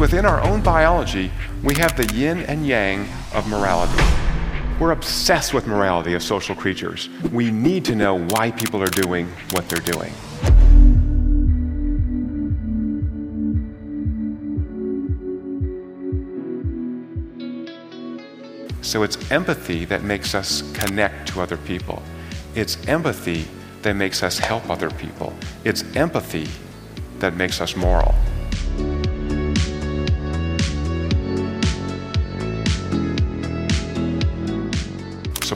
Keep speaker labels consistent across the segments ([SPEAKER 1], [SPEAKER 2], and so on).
[SPEAKER 1] Within our own biology, we have the yin and yang of morality. We're obsessed with morality as social creatures. We need to know why people are doing what they're doing. So it's empathy that makes us connect to other people. It's empathy that makes us help other people. It's empathy that makes us moral.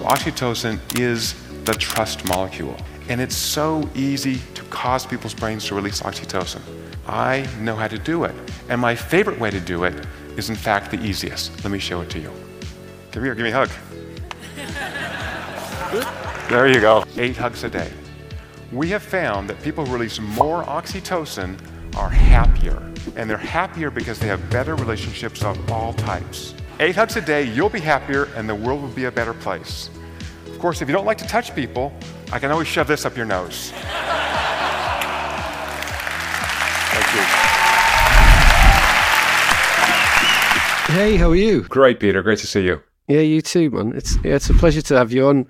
[SPEAKER 1] Oxytocin is the trust molecule. And it's so easy to cause people's brains to release oxytocin. I know how to do it. And my favorite way to do it is, in fact, the easiest. Let me show it to you. Come here, give me a hug. there you go. Eight hugs a day. We have found that people who release more oxytocin are happier. And they're happier because they have better relationships of all types. Eight hugs a day, you'll be happier, and the world will be a better place. Of course, if you don't like to touch people, I can always shove this up your nose. Thank you.
[SPEAKER 2] Hey, how are you?
[SPEAKER 1] Great, Peter. Great to see you.
[SPEAKER 2] Yeah, you too, man. It's yeah, it's a pleasure to have you on.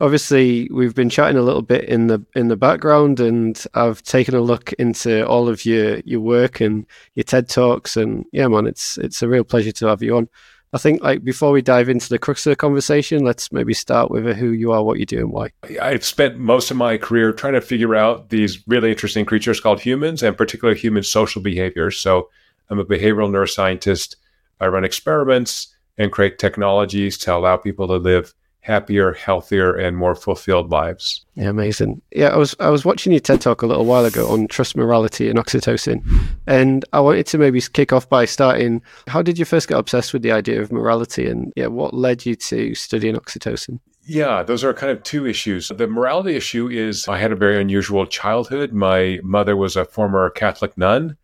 [SPEAKER 2] Obviously, we've been chatting a little bit in the in the background, and I've taken a look into all of your your work and your TED talks, and yeah, man, it's it's a real pleasure to have you on. I think like before we dive into the crux of the conversation, let's maybe start with who you are, what you do, and why.
[SPEAKER 1] I've spent most of my career trying to figure out these really interesting creatures called humans, and particularly human social behavior. So I'm a behavioral neuroscientist. I run experiments and create technologies to allow people to live happier, healthier, and more fulfilled lives.
[SPEAKER 2] Yeah, amazing. Yeah, I was I was watching your TED talk a little while ago on trust, morality, and oxytocin, and I wanted to maybe kick off by starting. How did you first get obsessed with the idea of morality, and yeah, what led you to studying oxytocin?
[SPEAKER 1] Yeah, those are kind of two issues. The morality issue is I had a very unusual childhood. My mother was a former Catholic nun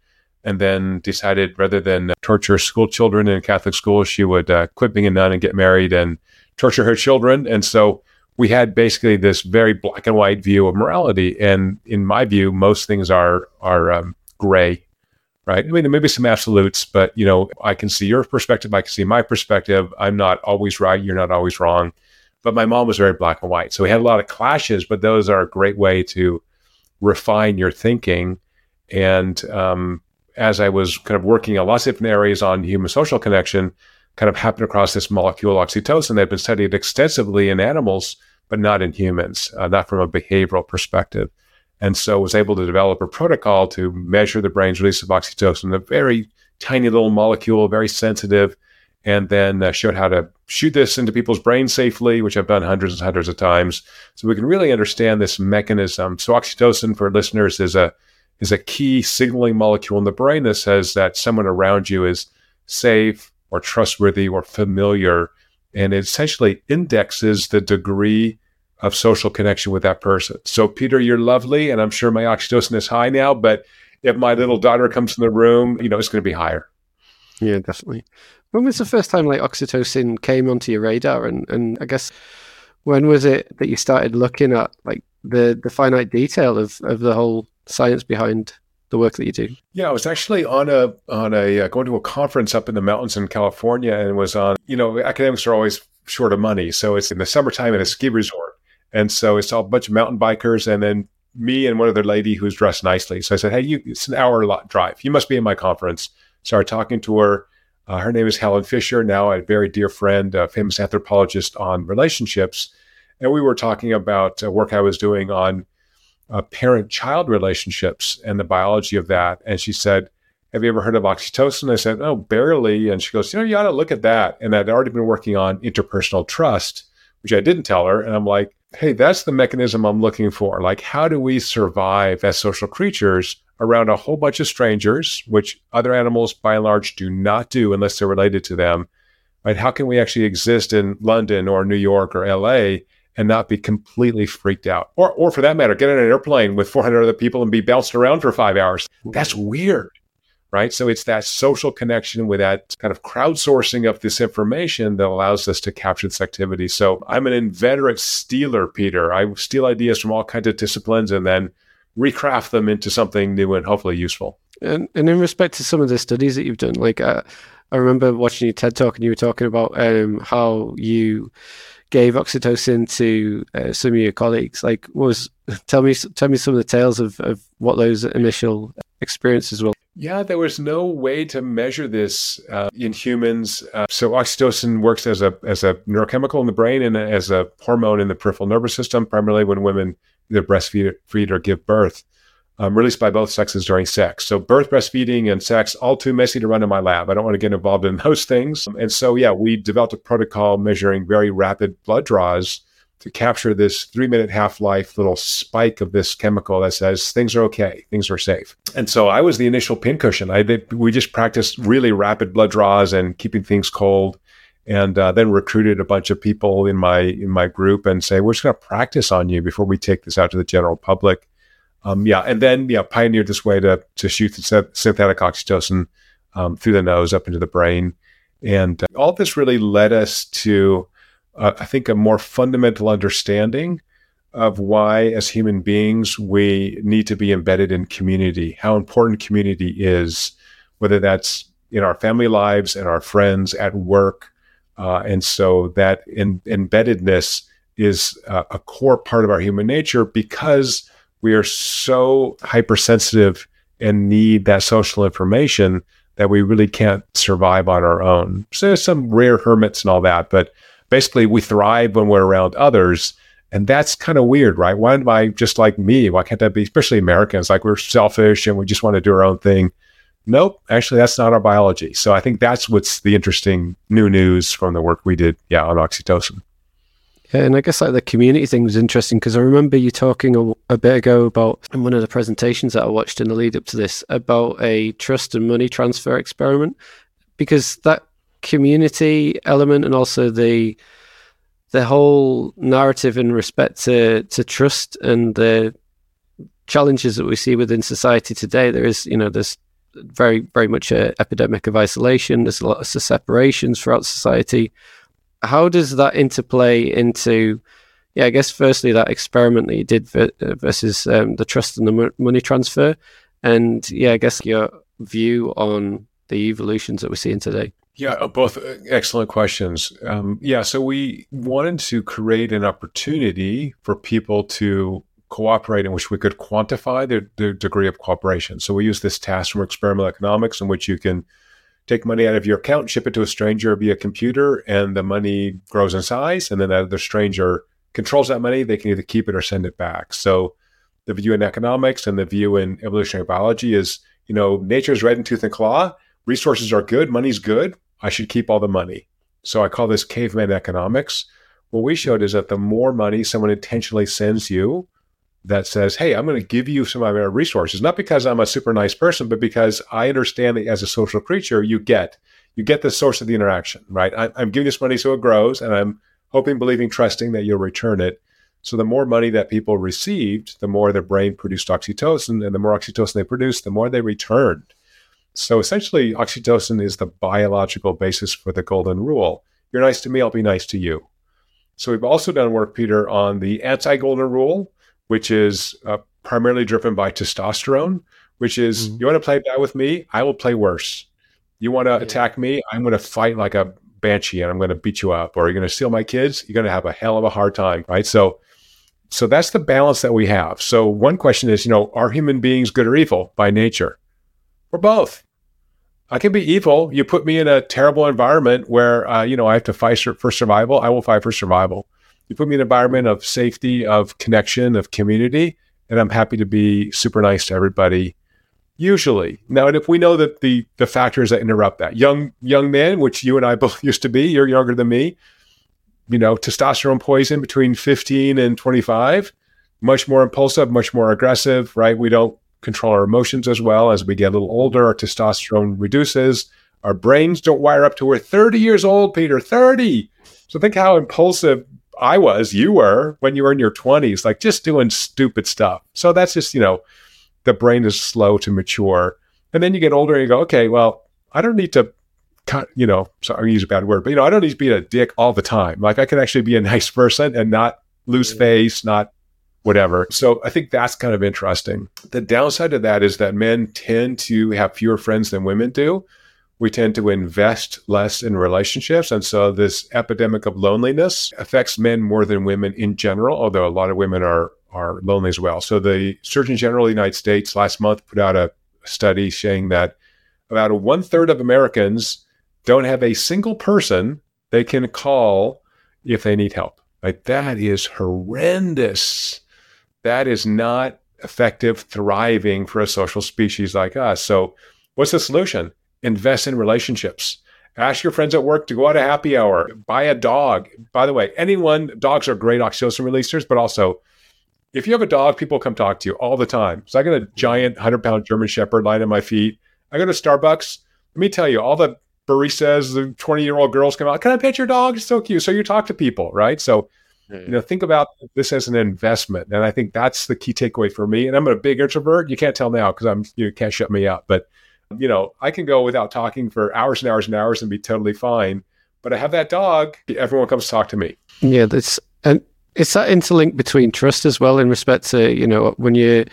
[SPEAKER 1] and then decided rather than torture school children in Catholic school, she would uh, quit being a nun and get married and torture her children. And so we had basically this very black and white view of morality. And in my view, most things are are um, gray, right? I mean, there may be some absolutes, but you know, I can see your perspective, I can see my perspective. I'm not always right, you're not always wrong. But my mom was very black and white, so we had a lot of clashes. But those are a great way to refine your thinking. And um, as I was kind of working in lots of different areas on human social connection, kind of happened across this molecule oxytocin that had been studied extensively in animals, but not in humans, uh, not from a behavioral perspective. And so was able to develop a protocol to measure the brain's release of oxytocin, a very tiny little molecule, very sensitive, and then uh, showed how to shoot this into people's brains safely, which I've done hundreds and hundreds of times. So we can really understand this mechanism. So oxytocin for listeners is a is a key signaling molecule in the brain that says that someone around you is safe, or trustworthy or familiar. And it essentially indexes the degree of social connection with that person. So, Peter, you're lovely, and I'm sure my oxytocin is high now, but if my little daughter comes in the room, you know, it's going to be higher.
[SPEAKER 2] Yeah, definitely. When was the first time like oxytocin came onto your radar? And, and I guess when was it that you started looking at like the, the finite detail of, of the whole science behind the work that you do?
[SPEAKER 1] Yeah, I was actually on a on a uh, going to a conference up in the mountains in California, and was on. You know, academics are always short of money, so it's in the summertime at a ski resort, and so it's all a bunch of mountain bikers, and then me and one other lady who's dressed nicely. So I said, "Hey, you, it's an hour drive. You must be in my conference." Started talking to her. Uh, her name is Helen Fisher, now a very dear friend, a famous anthropologist on relationships, and we were talking about uh, work I was doing on uh, parent child relationships and the biology of that. And she said, Have you ever heard of oxytocin? I said, Oh, barely. And she goes, You know, you ought to look at that. And I'd already been working on interpersonal trust, which I didn't tell her. And I'm like, Hey, that's the mechanism I'm looking for. Like, how do we survive as social creatures around a whole bunch of strangers, which other animals by and large do not do unless they're related to them? Right? How can we actually exist in London or New York or LA and not be completely freaked out. Or, or for that matter, get on an airplane with 400 other people and be bounced around for five hours. That's weird, right? So it's that social connection with that kind of crowdsourcing of this information that allows us to capture this activity. So I'm an inveterate stealer, Peter. I steal ideas from all kinds of disciplines and then recraft them into something new and hopefully useful.
[SPEAKER 2] And, and in respect to some of the studies that you've done, like uh, I remember watching your TED talk and you were talking about um, how you gave oxytocin to uh, some of your colleagues. Like, was tell me tell me some of the tales of, of what those initial experiences were.
[SPEAKER 1] Yeah, there was no way to measure this uh, in humans. Uh, so oxytocin works as a as a neurochemical in the brain and as a hormone in the peripheral nervous system, primarily when women either breastfeed or give birth um, released by both sexes during sex. So birth, breastfeeding, and sex, all too messy to run in my lab. I don't want to get involved in those things. And so, yeah, we developed a protocol measuring very rapid blood draws to capture this three minute half life little spike of this chemical that says things are okay, things are safe. And so I was the initial pincushion. I we just practiced really rapid blood draws and keeping things cold. And uh, then recruited a bunch of people in my in my group and say we're just going to practice on you before we take this out to the general public. Um, yeah, and then yeah, pioneered this way to to shoot the synthetic oxytocin um, through the nose up into the brain, and uh, all this really led us to, uh, I think, a more fundamental understanding of why, as human beings, we need to be embedded in community. How important community is, whether that's in our family lives and our friends at work, uh, and so that in, embeddedness is uh, a core part of our human nature because we are so hypersensitive and need that social information that we really can't survive on our own. So there's some rare hermits and all that, but basically we thrive when we're around others. And that's kind of weird, right? Why am I just like me? Why can't that be, especially Americans? Like we're selfish and we just want to do our own thing. Nope, actually, that's not our biology. So I think that's what's the interesting new news from the work we did, yeah, on oxytocin.
[SPEAKER 2] Yeah, and I guess like the community thing was interesting because I remember you talking a, a, bit ago about in one of the presentations that I watched in the lead up to this about a trust and money transfer experiment. Because that community element and also the the whole narrative in respect to to trust and the challenges that we see within society today there is you know there's very very much a epidemic of isolation. There's a lot of separations throughout society how does that interplay into yeah i guess firstly that experiment that you did versus um, the trust and the money transfer? And yeah i guess your view on the evolutions that we're seeing today.
[SPEAKER 1] Yeah uh, both uh, excellent questions. Um, yeah so we wanted to create an opportunity for people to cooperate in which we could quantify their, their degree of cooperation. So we use this task from experimental economics in which you can take money out of your account, ship it to a stranger via computer, and the money grows in size. And then that the stranger controls that money. They can either keep it or send it back. So the view in economics and the view in evolutionary biology is, you know, nature is red in tooth and claw. Resources are good. Money's good. I should keep all the money. So I call this caveman economics. What we showed is that the more money someone intentionally sends you, that says, Hey, I'm going to give you some of my resources, not because I'm a super nice person, but because I understand that as a social creature, you get, you get the source of the interaction, right? I, I'm giving this money so it grows and I'm hoping, believing, trusting that you'll return it. So the more money that people received, the more their brain produced oxytocin, and the more oxytocin they produced, the more they returned. So essentially, oxytocin is the biological basis for the golden rule. You're nice to me, I'll be nice to you. So we've also done work, Peter, on the anti-golden rule, which is uh, primarily driven by testosterone, which is mm-hmm. you want to play bad with me, I will play worse. You want to yeah. attack me, I'm going to fight like a banshee and I'm going to beat you up. Or you're going to steal my kids, you're going to have a hell of a hard time, right? So, so that's the balance that we have. So one question is, you know, are human beings good or evil by nature? We're both. I can be evil. You put me in a terrible environment where, uh, you know, I have to fight for survival. I will fight for survival. You put me in an environment of safety, of connection, of community, and I'm happy to be super nice to everybody. Usually, now, and if we know that the the factors that interrupt that, young young man, which you and I both used to be, you're younger than me. You know, testosterone poison between 15 and 25, much more impulsive, much more aggressive, right? We don't control our emotions as well as we get a little older. Our testosterone reduces. Our brains don't wire up to we're 30 years old, Peter. 30. So think how impulsive I was, you were when you were in your 20s, like just doing stupid stuff. So that's just, you know, the brain is slow to mature. And then you get older and you go, okay, well, I don't need to cut, you know, sorry, I use a bad word, but, you know, I don't need to be a dick all the time. Like I can actually be a nice person and not lose face, not whatever. So I think that's kind of interesting. The downside of that is that men tend to have fewer friends than women do. We tend to invest less in relationships. And so this epidemic of loneliness affects men more than women in general, although a lot of women are, are lonely as well. So the Surgeon General of the United States last month put out a study saying that about one third of Americans don't have a single person they can call if they need help. Like that is horrendous. That is not effective thriving for a social species like us. So, what's the solution? Invest in relationships. Ask your friends at work to go out a happy hour. Buy a dog. By the way, anyone, dogs are great oxytocin releasers, but also if you have a dog, people come talk to you all the time. So I got a giant 100 pound German Shepherd lying at my feet. I go to Starbucks. Let me tell you, all the baristas, the 20 year old girls come out. Can I pet your dog? It's so cute. So you talk to people, right? So, you know, think about this as an investment. And I think that's the key takeaway for me. And I'm a big introvert. You can't tell now because I'm, you can't shut me up. But, you know, I can go without talking for hours and hours and hours and be totally fine. But I have that dog. Everyone comes to talk to me.
[SPEAKER 2] Yeah. That's, and it's that interlink between trust as well in respect to, you know, when you,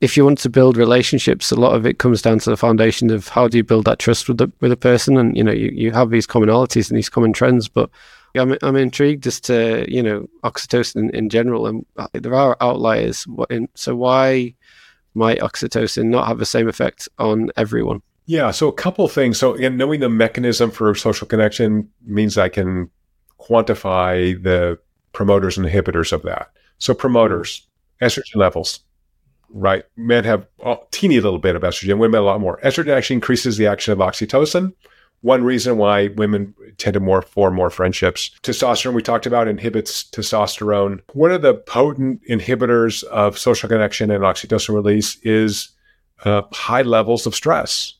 [SPEAKER 2] if you want to build relationships, a lot of it comes down to the foundation of how do you build that trust with the with a person, and you know you, you have these commonalities and these common trends. But I'm I'm intrigued as to you know oxytocin in, in general, and uh, there are outliers. So why might oxytocin not have the same effect on everyone?
[SPEAKER 1] Yeah, so a couple things. So again, knowing the mechanism for social connection means I can quantify the promoters and inhibitors of that. So promoters, estrogen levels, right? Men have a teeny little bit of estrogen, women a lot more. Estrogen actually increases the action of oxytocin. One reason why women tend to more form more friendships. Testosterone, we talked about, inhibits testosterone. One of the potent inhibitors of social connection and oxytocin release is uh, high levels of stress,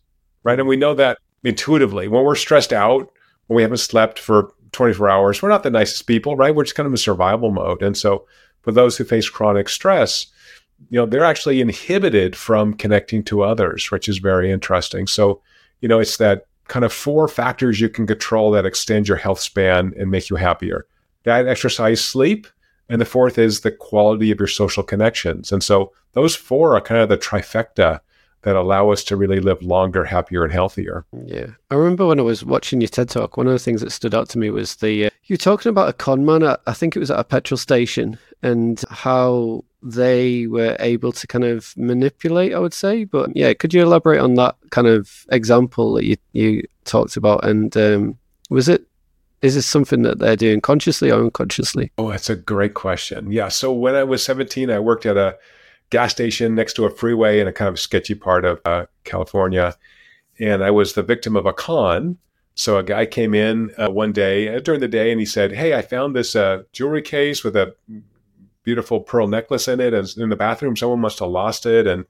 [SPEAKER 1] right? And we know that intuitively. When we're stressed out, when we haven't slept for 24 hours, we're not the nicest people, right? We're just kind of in survival mode. And so, for those who face chronic stress, you know they're actually inhibited from connecting to others which is very interesting so you know it's that kind of four factors you can control that extend your health span and make you happier diet exercise sleep and the fourth is the quality of your social connections and so those four are kind of the trifecta that allow us to really live longer, happier, and healthier.
[SPEAKER 2] Yeah, I remember when I was watching your TED talk. One of the things that stood out to me was the uh, you talking about a con man. I think it was at a petrol station, and how they were able to kind of manipulate, I would say. But yeah, could you elaborate on that kind of example that you, you talked about? And um, was it, is this something that they're doing consciously or unconsciously?
[SPEAKER 1] Oh, that's a great question. Yeah. So when I was 17, I worked at a gas station next to a freeway in a kind of sketchy part of uh, California. And I was the victim of a con. So a guy came in uh, one day uh, during the day and he said, Hey, I found this uh, jewelry case with a beautiful pearl necklace in it, and in the bathroom. Someone must have lost it, and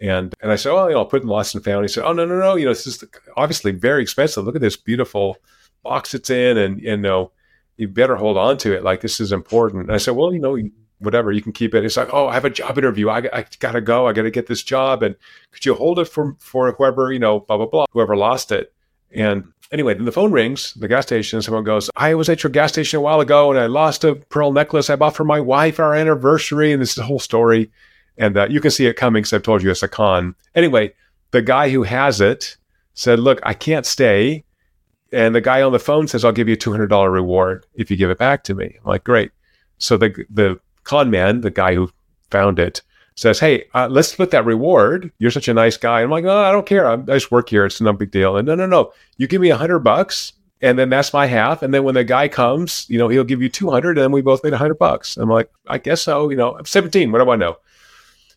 [SPEAKER 1] and and I said, oh, you know, I'll put it in lost and found. He said, oh no no no, you know, this is obviously very expensive. Look at this beautiful box it's in, and you know, you better hold on to it. Like this is important. And I said, well, you know, whatever, you can keep it. It's like, oh, I have a job interview. I, I gotta go. I gotta get this job, and could you hold it for for whoever you know, blah blah blah, whoever lost it. And Anyway, then the phone rings, the gas station, and someone goes, I was at your gas station a while ago and I lost a pearl necklace I bought for my wife our anniversary. And this is the whole story. And uh, you can see it coming because I've told you it's a con. Anyway, the guy who has it said, Look, I can't stay. And the guy on the phone says, I'll give you a $200 reward if you give it back to me. I'm like, Great. So the, the con man, the guy who found it, says, "Hey, uh, let's split that reward. You're such a nice guy." I'm like, "No, I don't care. I'm, i just work here. It's no big deal." And no, no, no. You give me a hundred bucks, and then that's my half. And then when the guy comes, you know, he'll give you two hundred, and then we both made a hundred bucks. I'm like, I guess so. You know, I'm 17. What do I know?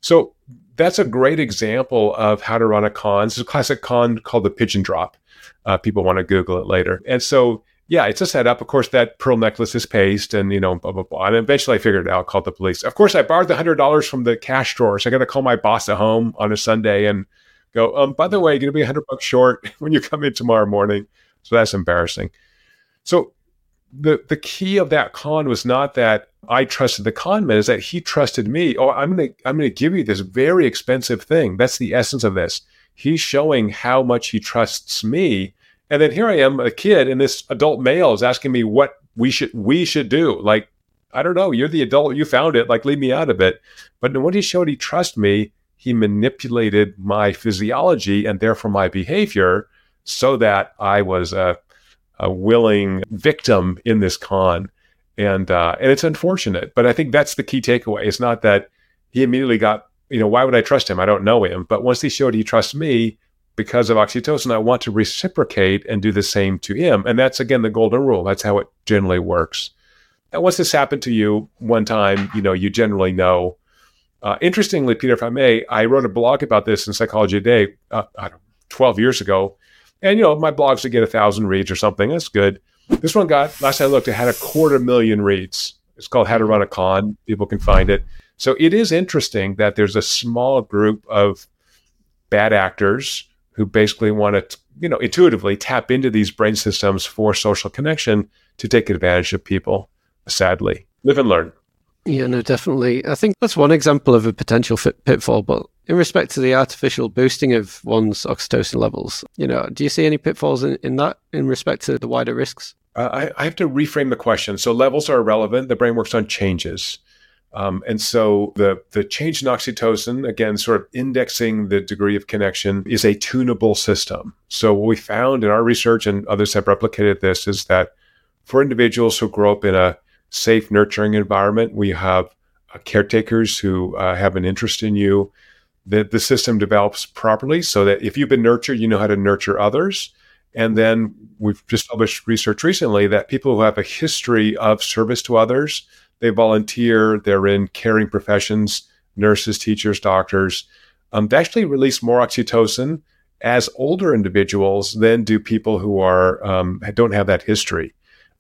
[SPEAKER 1] So that's a great example of how to run a con. It's a classic con called the pigeon drop. Uh, people want to Google it later. And so yeah, it's a setup. Of course, that pearl necklace is paste, and you know, blah blah blah. And eventually, I figured it out. Called the police. Of course, I borrowed the hundred dollars from the cash drawer, so I got to call my boss at home on a Sunday and go. Um, by the way, you're going to be a hundred bucks short when you come in tomorrow morning. So that's embarrassing. So the the key of that con was not that I trusted the con man, is that he trusted me. Oh, I'm gonna I'm gonna give you this very expensive thing. That's the essence of this. He's showing how much he trusts me and then here I am, a kid, and this adult male is asking me what we should we should do. Like I don't know. You're the adult. You found it. Like, leave me out of it. But when he showed he trust me, he manipulated my physiology and therefore my behavior so that I was a, a willing victim in this con. And uh, and it's unfortunate, but I think that's the key takeaway. It's not that he immediately got, you know, why would I trust him? I don't know him. But once he showed he trusts me because of oxytocin, I want to reciprocate and do the same to him. And that's again the golden rule. That's how it generally works. And once this happened to you one time, you know, you generally know. Uh, interestingly, Peter, if I may, I wrote a blog about this in Psychology Today, uh, 12 years ago. And, you know, my blogs would get a thousand reads or something. That's good. This one got, last I looked, it had a quarter million reads. It's called How to Run a Con. People can find it. So it is interesting that there's a small group of bad actors who basically want to, you know, intuitively tap into these brain systems for social connection to take advantage of people. Sadly, live and learn.
[SPEAKER 2] Yeah, no, definitely. I think that's one example of a potential pitfall. But in respect to the artificial boosting of one's oxytocin levels, you know, do you see any pitfalls in, in that in respect to the wider risks?
[SPEAKER 1] Uh, I, I, have to reframe the question. So levels are irrelevant. The brain works on changes. Um, and so the the change in oxytocin, again, sort of indexing the degree of connection, is a tunable system. So what we found in our research, and others have replicated this, is that for individuals who grow up in a safe, nurturing environment, we have uh, caretakers who uh, have an interest in you. That the system develops properly, so that if you've been nurtured, you know how to nurture others. And then we've just published research recently that people who have a history of service to others they volunteer, they're in caring professions, nurses, teachers, doctors. Um, they actually release more oxytocin as older individuals than do people who are um, don't have that history.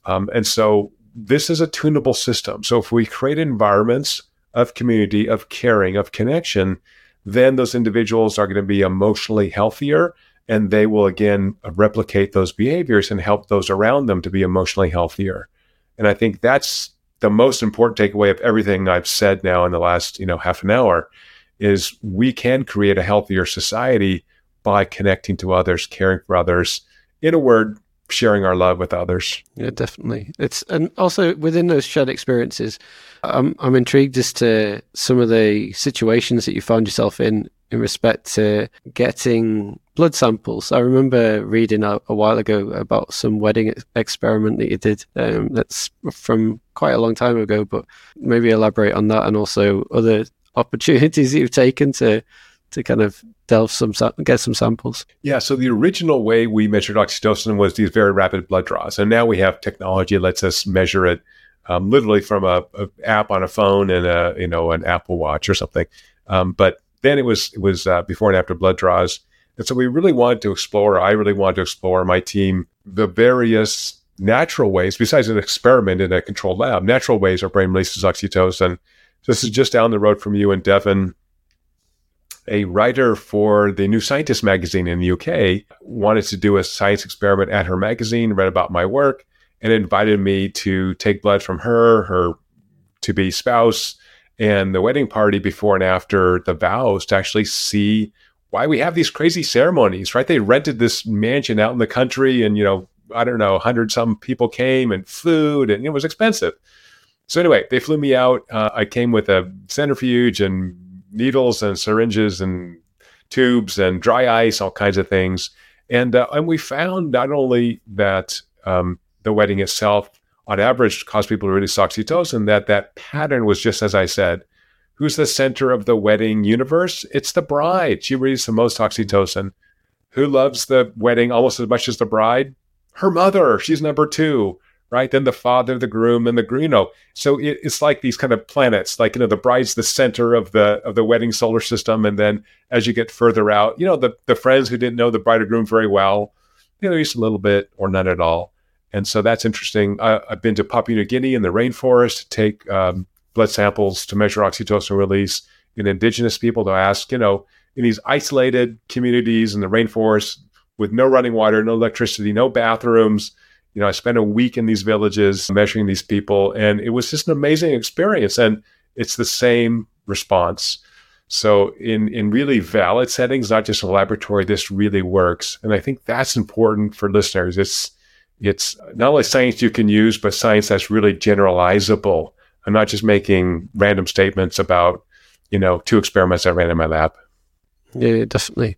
[SPEAKER 1] Um, and so this is a tunable system. So if we create environments of community, of caring, of connection, then those individuals are going to be emotionally healthier and they will again replicate those behaviors and help those around them to be emotionally healthier. And I think that's the most important takeaway of everything I've said now in the last, you know, half an hour is we can create a healthier society by connecting to others, caring for others. In a word, sharing our love with others.
[SPEAKER 2] Yeah, definitely. It's and also within those shared experiences, I'm I'm intrigued as to some of the situations that you found yourself in in respect to getting blood samples. I remember reading a, a while ago about some wedding experiment that you did. Um, that's from quite a long time ago, but maybe elaborate on that and also other opportunities you've taken to to kind of delve some get some samples.
[SPEAKER 1] Yeah. So the original way we measured oxytocin was these very rapid blood draws, and now we have technology that lets us measure it um, literally from a, a, app on a phone and a you know an Apple Watch or something. Um, but then it was it was uh, before and after blood draws, and so we really wanted to explore. I really wanted to explore my team the various natural ways besides an experiment in a controlled lab. Natural ways our brain releases oxytocin. This is just down the road from you in Devon. A writer for the New Scientist magazine in the UK wanted to do a science experiment at her magazine, read about my work, and invited me to take blood from her, her to be spouse, and the wedding party before and after the vows to actually see why we have these crazy ceremonies, right? They rented this mansion out in the country and, you know, I don't know, hundred some people came and food and it was expensive. So anyway, they flew me out. Uh, I came with a centrifuge and needles and syringes and tubes and dry ice, all kinds of things. And uh, and we found not only that um, the wedding itself on average caused people to release oxytocin, that that pattern was just as I said. Who's the center of the wedding universe? It's the bride. She releases the most oxytocin. Who loves the wedding almost as much as the bride? Her mother. She's number two, right? Then the father, the groom, and the groom. you know. So it, it's like these kind of planets. Like you know, the bride's the center of the of the wedding solar system, and then as you get further out, you know, the the friends who didn't know the bride or groom very well, you know, just a little bit or none at all and so that's interesting. I, have been to Papua New Guinea in the rainforest to take um, blood samples to measure oxytocin release in indigenous people to ask, you know, in these isolated communities in the rainforest with no running water, no electricity, no bathrooms. You know, I spent a week in these villages measuring these people, and it was just an amazing experience. And it's the same response. So, in in really valid settings, not just a laboratory, this really works. And I think that's important for listeners. It's it's not only science you can use, but science that's really generalizable I'm not just making random statements about, you know, two experiments I ran in my lab.
[SPEAKER 2] Yeah, definitely.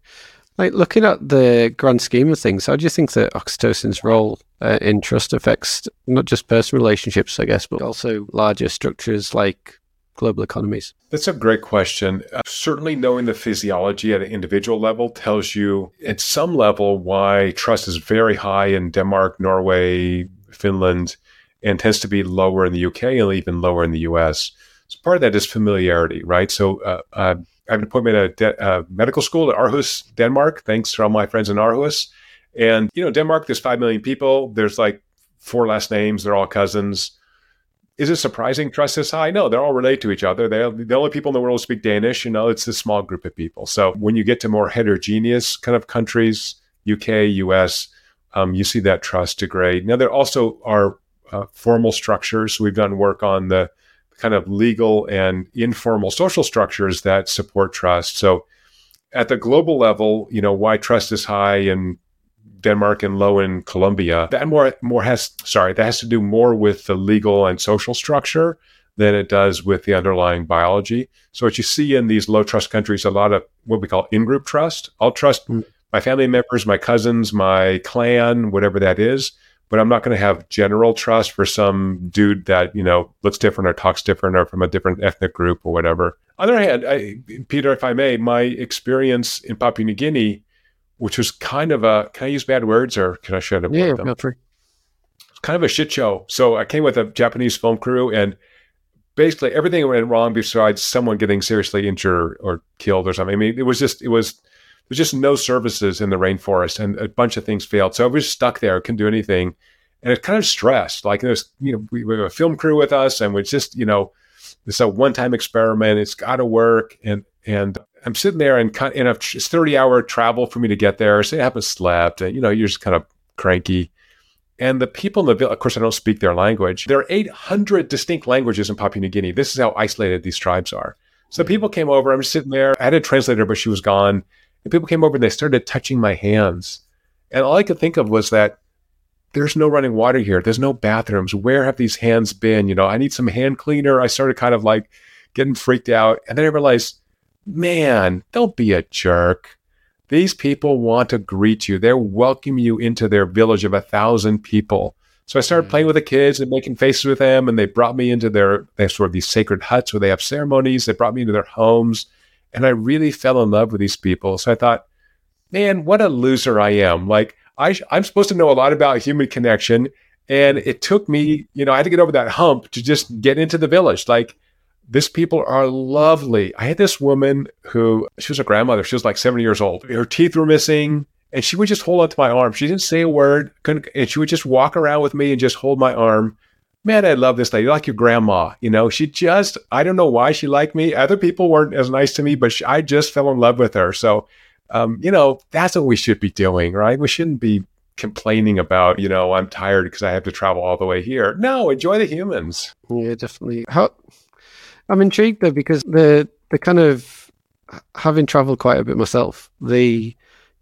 [SPEAKER 2] Like looking at the grand scheme of things, how do you think that oxytocin's role uh, in trust affects not just personal relationships, I guess, but also larger structures like global economies?
[SPEAKER 1] That's a great question. Uh, certainly, knowing the physiology at an individual level tells you at some level why trust is very high in Denmark, Norway, Finland, and tends to be lower in the UK and even lower in the US. So part of that is familiarity, right? So uh, uh, I have an appointment at a de- uh, medical school at Aarhus, Denmark. Thanks to all my friends in Aarhus. And you know, Denmark, there's five million people. There's like four last names. They're all cousins. Is it surprising trust is high? No, they're all related to each other. They're the only people in the world who speak Danish. You know, it's a small group of people. So when you get to more heterogeneous kind of countries, UK, US, um, you see that trust degrade. Now there also are uh, formal structures. We've done work on the kind of legal and informal social structures that support trust. So at the global level, you know, why trust is high in Denmark and low in Colombia, that more more has sorry, that has to do more with the legal and social structure than it does with the underlying biology. So what you see in these low trust countries, a lot of what we call in-group trust. I'll trust mm. my family members, my cousins, my clan, whatever that is but I'm not going to have general trust for some dude that, you know, looks different or talks different or from a different ethnic group or whatever. On the other hand, I, Peter, if I may, my experience in Papua New Guinea, which was kind of a, can I use bad words or can I shut up?
[SPEAKER 2] Yeah, them? free.
[SPEAKER 1] It's kind of a shit show. So I came with a Japanese film crew and basically everything went wrong besides someone getting seriously injured or killed or something. I mean, it was just, it was, there's just no services in the rainforest and a bunch of things failed. So I was stuck there, couldn't do anything. And it kind of stressed. Like there's, you know, we, we have a film crew with us and we just, you know, it's a one-time experiment. It's got to work. And, and I'm sitting there and kind of, in a 30 hour travel for me to get there. So I haven't slept and, you know, you're just kind of cranky. And the people in the village, of course, I don't speak their language. There are 800 distinct languages in Papua New Guinea. This is how isolated these tribes are. So hmm. people came over. I'm sitting there. I had a translator, but she was gone. And people came over and they started touching my hands. And all I could think of was that there's no running water here. There's no bathrooms. Where have these hands been? You know, I need some hand cleaner. I started kind of like getting freaked out. And then I realized, man, don't be a jerk. These people want to greet you. They're welcoming you into their village of a thousand people. So I started mm-hmm. playing with the kids and making faces with them, and they brought me into their they have sort of these sacred huts where they have ceremonies. They brought me into their homes. And I really fell in love with these people. So I thought, man, what a loser I am. Like, I, I'm supposed to know a lot about human connection. And it took me, you know, I had to get over that hump to just get into the village. Like, these people are lovely. I had this woman who, she was a grandmother. She was like 70 years old. Her teeth were missing. And she would just hold onto my arm. She didn't say a word. And she would just walk around with me and just hold my arm man, I love this lady, like your grandma. You know, she just, I don't know why she liked me. Other people weren't as nice to me, but she, I just fell in love with her. So, um, you know, that's what we should be doing, right? We shouldn't be complaining about, you know, I'm tired because I have to travel all the way here. No, enjoy the humans.
[SPEAKER 2] Yeah, definitely. How, I'm intrigued though, because the, the kind of having traveled quite a bit myself, the,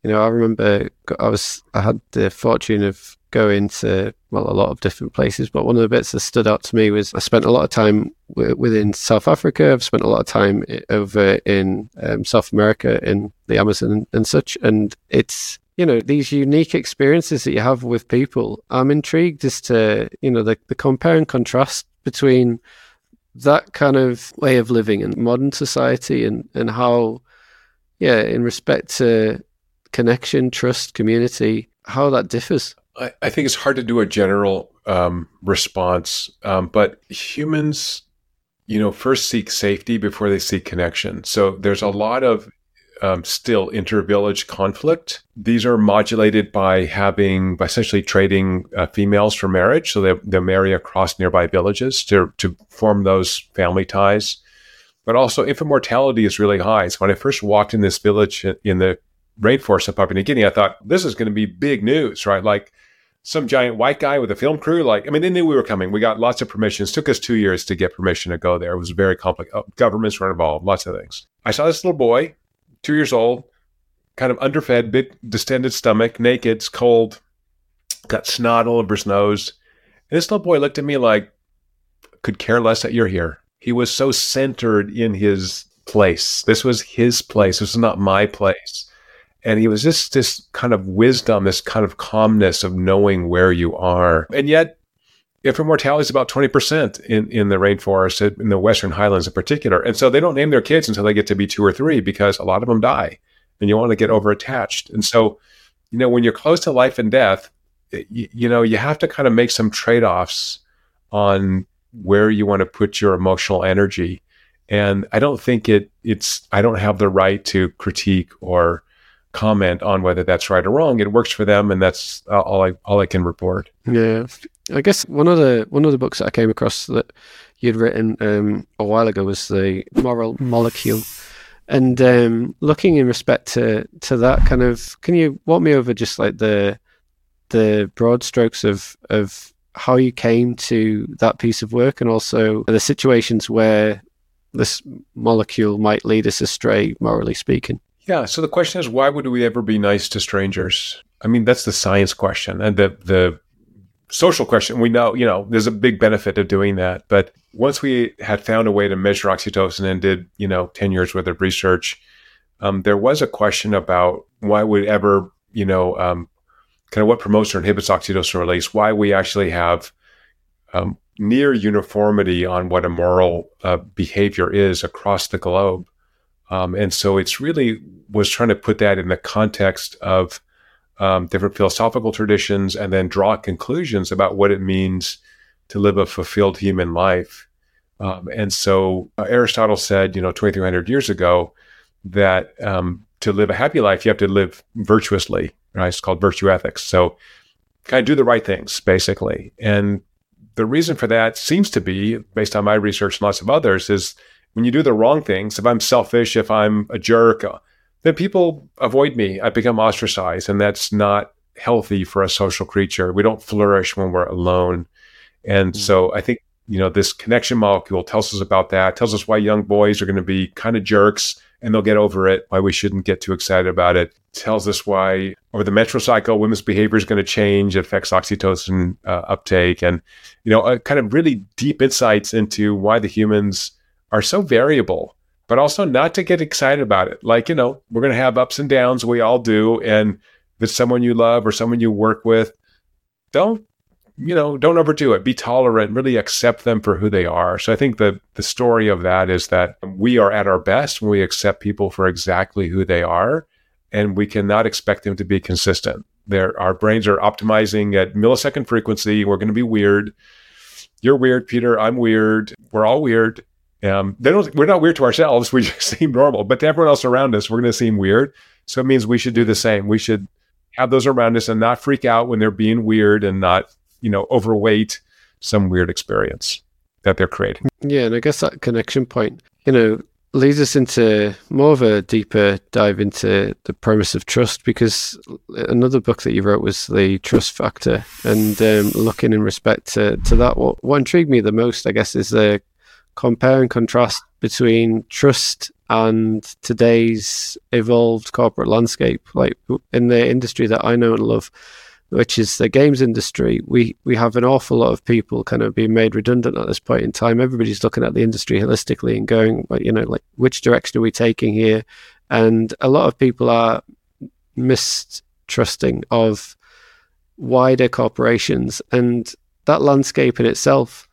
[SPEAKER 2] you know, I remember I was, I had the fortune of going to well a lot of different places but one of the bits that stood out to me was i spent a lot of time w- within south africa. I've spent a lot of time over in um, south america in the amazon and, and such and it's you know these unique experiences that you have with people. I'm intrigued as to you know the, the compare and contrast between that kind of way of living in modern society and and how yeah in respect to connection trust community how that differs
[SPEAKER 1] I, I think it's hard to do a general um, response, um, but humans, you know, first seek safety before they seek connection. So there's a lot of um, still inter-village conflict. These are modulated by having, by essentially trading uh, females for marriage. So they, they marry across nearby villages to, to form those family ties. But also infant mortality is really high. So when I first walked in this village in the rainforest of Papua New Guinea, I thought this is going to be big news, right? Like some giant white guy with a film crew. Like, I mean, they knew we were coming. We got lots of permissions. Took us two years to get permission to go there. It was very complex. Oh, governments were involved, lots of things. I saw this little boy, two years old, kind of underfed, big distended stomach, naked, it's cold, got snot all over his nose. And this little boy looked at me like, could care less that you're here. He was so centered in his place. This was his place. This was not my place. And he was just this kind of wisdom, this kind of calmness of knowing where you are. And yet, infant mortality is about 20% in, in the rainforest, uh, in the Western Highlands in particular. And so they don't name their kids until they get to be two or three because a lot of them die and you want to get over attached. And so, you know, when you're close to life and death, you, you know, you have to kind of make some trade offs on where you want to put your emotional energy. And I don't think it it's I don't have the right to critique or comment on whether that's right or wrong. It works for them, and that's uh, all I all I can report.
[SPEAKER 2] Yeah, I guess one of the one of the books that I came across that you'd written um, a while ago was the Moral Molecule, and um, looking in respect to to that kind of, can you walk me over just like the the broad strokes of of how you came to that piece of work and also the situations where this molecule might lead us astray, morally speaking.
[SPEAKER 1] Yeah. So the question is, why would we ever be nice to strangers? I mean, that's the science question, and the the social question. We know, you know, there's a big benefit of doing that, but once we had found a way to measure oxytocin and did, you know, ten years worth of research, um, there was a question about why would ever, you know, um, kind of what promotes or inhibits oxytocin release, why we actually have um, near uniformity on what a moral uh, behavior is across the globe. Um, and so it's really was trying to put that in the context of um, different philosophical traditions and then draw conclusions about what it means to live a fulfilled human life. Um, and so uh, Aristotle said, you know, 2,300 years ago, that um, to live a happy life, you have to live virtuously right? It's called virtue ethics. So kind of do the right things, basically. And the reason for that seems to be, based on my research and lots of others, is when you do the wrong things, if I'm selfish, if I'm a jerk, uh, then people avoid me. I become ostracized, and that's not healthy for a social creature. We don't flourish when we're alone. And mm-hmm. so I think, you know, this connection molecule tells us about that, tells us why young boys are going to be kind of jerks and they'll get over it, why we shouldn't get too excited about it. Tells us why over the menstrual cycle, women's behavior is going to change. It affects oxytocin uh, uptake and, you know, uh, kind of really deep insights into why the humans are so variable, but also not to get excited about it. Like, you know, we're going to have ups and downs. We all do. And if it's someone you love or someone you work with, don't you know, don't overdo it. Be tolerant. Really accept them for who they are. So I think the the story of that is that we are at our best when we accept people for exactly who they are, and we cannot expect them to be consistent. There, our brains are optimizing at millisecond frequency. We're going to be weird. You're weird, Peter. I'm weird. We're all weird. Um, they don't. We're not weird to ourselves. We just seem normal, but to everyone else around us, we're going to seem weird. So it means we should do the same. We should have those around us and not freak out when they're being weird and not you know, overweight some weird experience that they're creating.
[SPEAKER 2] Yeah, and I guess that connection point, you know, leads us into more of a deeper dive into the premise of trust because another book that you wrote was the trust factor and um, looking in respect to, to that what, what intrigued me the most i guess is the compare and contrast between trust and today's evolved corporate landscape like in the industry that i know and love which is the games industry, we we have an awful lot of people kind of being made redundant at this point in time. Everybody's looking at the industry holistically and going, you know, like which direction are we taking here? And a lot of people are mistrusting of wider corporations and that landscape in itself.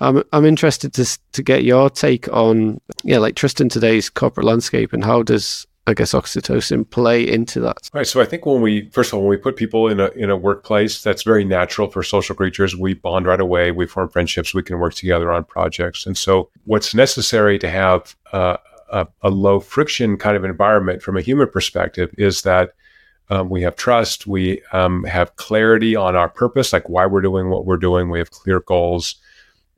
[SPEAKER 2] I'm I'm interested to to get your take on yeah, like trust in today's corporate landscape and how does I guess oxytocin play into that?
[SPEAKER 1] Right. So I think when we first of all when we put people in a in a workplace, that's very natural for social creatures. We bond right away. We form friendships. We can work together on projects. And so what's necessary to have uh, a, a, low friction kind of environment from a human perspective is that um, we have trust. We um, have clarity on our purpose, like why we're doing what we're doing. We have clear goals.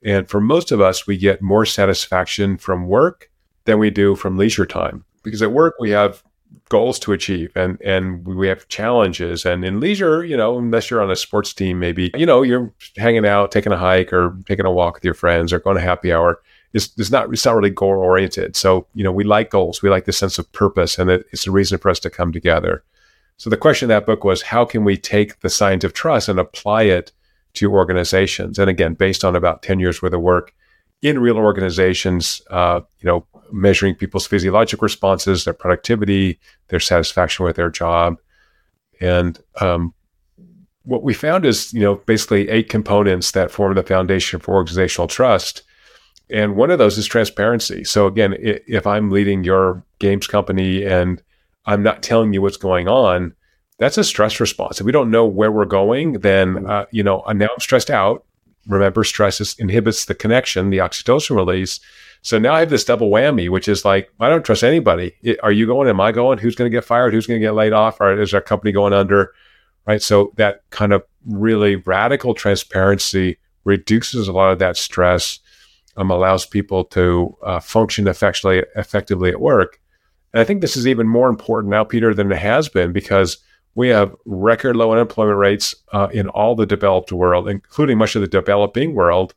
[SPEAKER 1] And for most of us, we get more satisfaction from work than we do from leisure time. Because at work we have goals to achieve and and we have challenges. And in leisure you know unless you're on a sports team maybe you know you're hanging out taking a hike or taking a walk with your friends or going to happy hour it's, it's not it's not really goal oriented. So you know we like goals. We like the sense of purpose and it, it's a reason for us to come together. So the question in that book was how can we take the science of trust and apply it to organizations and again based on about 10 years worth of work in real organizations, uh, you know, measuring people's physiologic responses, their productivity, their satisfaction with their job. And um, what we found is, you know, basically eight components that form the foundation for organizational trust. And one of those is transparency. So again, if I'm leading your games company and I'm not telling you what's going on, that's a stress response. If we don't know where we're going, then uh, you know now I'm stressed out. Remember, stress is, inhibits the connection, the oxytocin release. So now I have this double whammy, which is like I don't trust anybody. It, are you going? Am I going? Who's going to get fired? Who's going to get laid off? Or is our company going under? Right. So that kind of really radical transparency reduces a lot of that stress, um, allows people to uh, function effectively effectively at work. And I think this is even more important now, Peter, than it has been because we have record low unemployment rates uh, in all the developed world, including much of the developing world.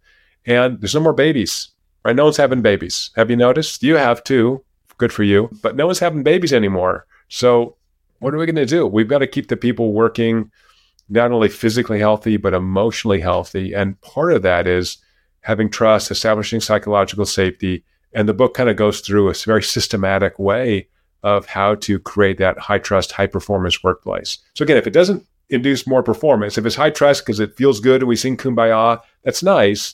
[SPEAKER 1] And there's no more babies, right? No one's having babies. Have you noticed? You have too. Good for you. But no one's having babies anymore. So what are we going to do? We've got to keep the people working not only physically healthy, but emotionally healthy. And part of that is having trust, establishing psychological safety. And the book kind of goes through a very systematic way of how to create that high trust, high performance workplace. So again, if it doesn't induce more performance, if it's high trust because it feels good and we sing kumbaya, that's nice.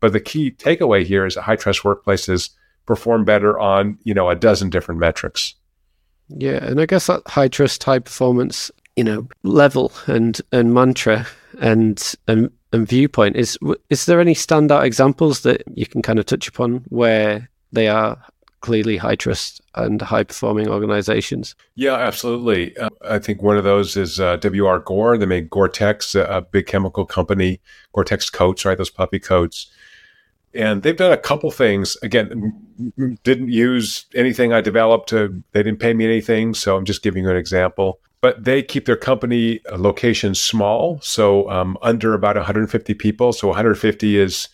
[SPEAKER 1] But the key takeaway here is that high trust workplaces perform better on, you know, a dozen different metrics.
[SPEAKER 2] Yeah, and I guess that high trust, high performance, you know, level and and mantra and and, and viewpoint is is there any standout examples that you can kind of touch upon where they are clearly high trust and high performing organizations.
[SPEAKER 1] Yeah, absolutely. Uh, I think one of those is uh, W.R. Gore. They made Gore-Tex, a, a big chemical company, Gore-Tex coats, right? Those puppy coats. And they've done a couple things. Again, didn't use anything I developed. To, they didn't pay me anything. So I'm just giving you an example. But they keep their company uh, location small. So um, under about 150 people. So 150 is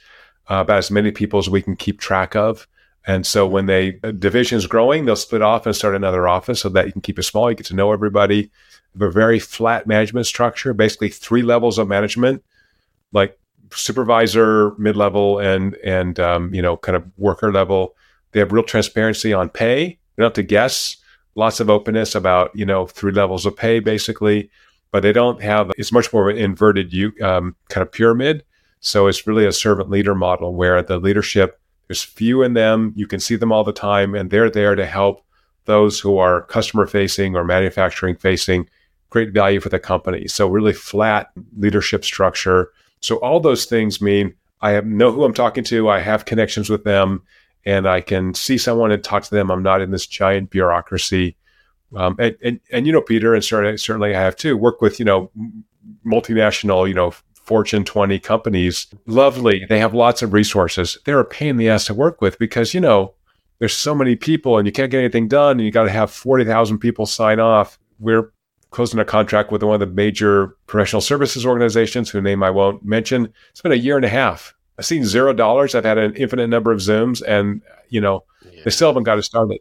[SPEAKER 1] uh, about as many people as we can keep track of. And so when they a division is growing, they'll split off and start another office so that you can keep it small. You get to know everybody. A very flat management structure, basically three levels of management, like supervisor, mid level, and and um, you know kind of worker level. They have real transparency on pay. You don't have to guess. Lots of openness about you know three levels of pay basically, but they don't have. It's much more inverted um, kind of pyramid. So it's really a servant leader model where the leadership there's few in them. You can see them all the time, and they're there to help those who are customer facing or manufacturing facing create value for the company. So, really flat leadership structure. So, all those things mean I know who I'm talking to, I have connections with them, and I can see someone and talk to them. I'm not in this giant bureaucracy. Um, and, and, and, you know, Peter, and certainly, certainly I have too, work with, you know, multinational, you know, Fortune 20 companies. Lovely. They have lots of resources. They're a pain in the ass to work with because, you know, there's so many people and you can't get anything done and you got to have 40,000 people sign off. We're closing a contract with one of the major professional services organizations whose name I won't mention. It's been a year and a half. I've seen zero dollars. I've had an infinite number of Zooms and, you know, yeah. they still haven't got to start. it started.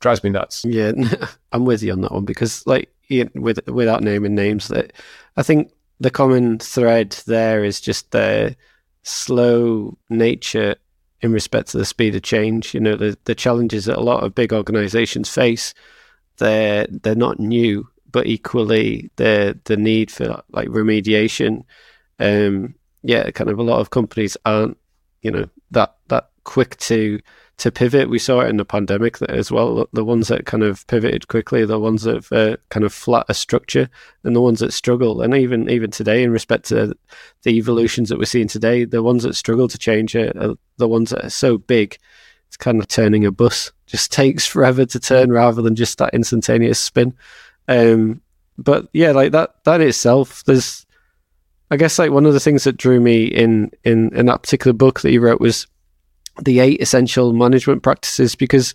[SPEAKER 1] Drives me nuts.
[SPEAKER 2] Yeah, I'm with you on that one because, like, with without naming names, that I think the common thread there is just the slow nature in respect to the speed of change. You know, the the challenges that a lot of big organizations face, they're they're not new, but equally the the need for like remediation. Um, yeah, kind of a lot of companies aren't, you know, that that quick to to pivot. We saw it in the pandemic as well. The ones that kind of pivoted quickly, the ones that uh, kind of flat a structure, and the ones that struggle. And even even today, in respect to the evolutions that we're seeing today, the ones that struggle to change are, are the ones that are so big. It's kind of turning a bus. Just takes forever to turn rather than just that instantaneous spin. Um, but yeah, like that that itself, there's I guess like one of the things that drew me in in in that particular book that you wrote was the eight essential management practices because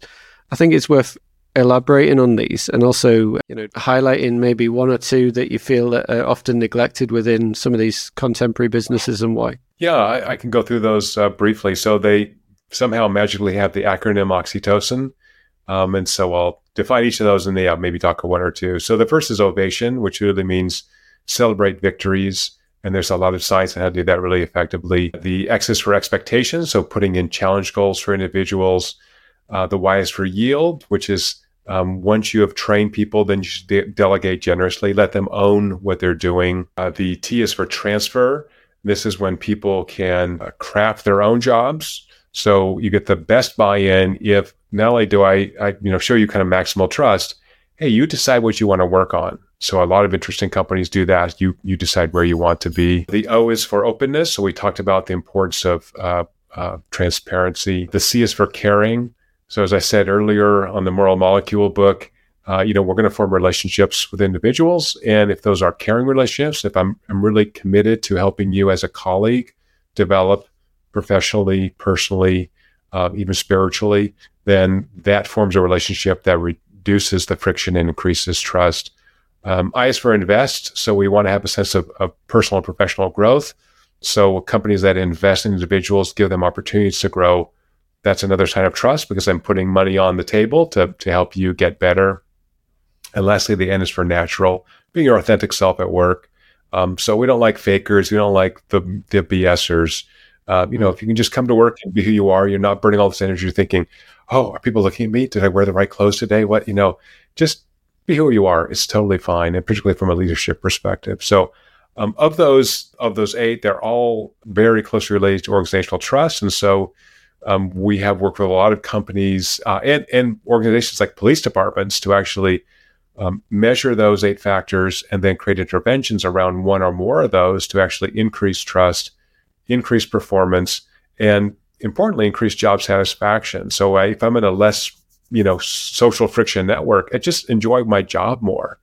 [SPEAKER 2] I think it's worth elaborating on these and also you know highlighting maybe one or two that you feel that are often neglected within some of these contemporary businesses and why.
[SPEAKER 1] Yeah i, I can go through those uh, briefly. So they somehow magically have the acronym oxytocin um, and so i'll define each of those and then yeah, maybe talk of one or two. So the first is ovation which really means celebrate victories And there's a lot of science on how to do that really effectively. The X is for expectations, so putting in challenge goals for individuals. Uh, the Y is for yield, which is um, once you have trained people, then you should de- delegate generously, let them own what they're doing. Uh, the T is for transfer. This is when people can uh, craft their own jobs. So you get the best buy-in if not only do I, I, you know, show you kind of maximal trust. Hey, you decide what you want to work on. So a lot of interesting companies do that. You you decide where you want to be. The O is for openness. So we talked about the importance of uh, uh, transparency. The C is for caring. So as I said earlier on the Moral Molecule book, uh, you know, we're going to form relationships with individuals, and if those are caring relationships, if I'm I'm really committed to helping you as a colleague develop professionally, personally, uh, even spiritually, then that forms a relationship that reduces the friction and increases trust. Um, I is for invest, so we want to have a sense of, of personal and professional growth. So companies that invest in individuals give them opportunities to grow. That's another sign of trust because I'm putting money on the table to to help you get better and lastly, the N is for natural, being your authentic self at work. Um, so we don't like fakers. We don't like the the BSers. Uh, you know, if you can just come to work and be who you are, you're not burning all this energy thinking, "Oh, are people looking at me? Did I wear the right clothes today?" What you know, just be who you are. It's totally fine, and particularly from a leadership perspective. So, um, of those of those eight, they're all very closely related to organizational trust, and so um, we have worked with a lot of companies uh, and and organizations like police departments to actually um, measure those eight factors and then create interventions around one or more of those to actually increase trust, increase performance, and importantly, increase job satisfaction. So I, if I'm in a less, you know, social friction network, I just enjoy my job more.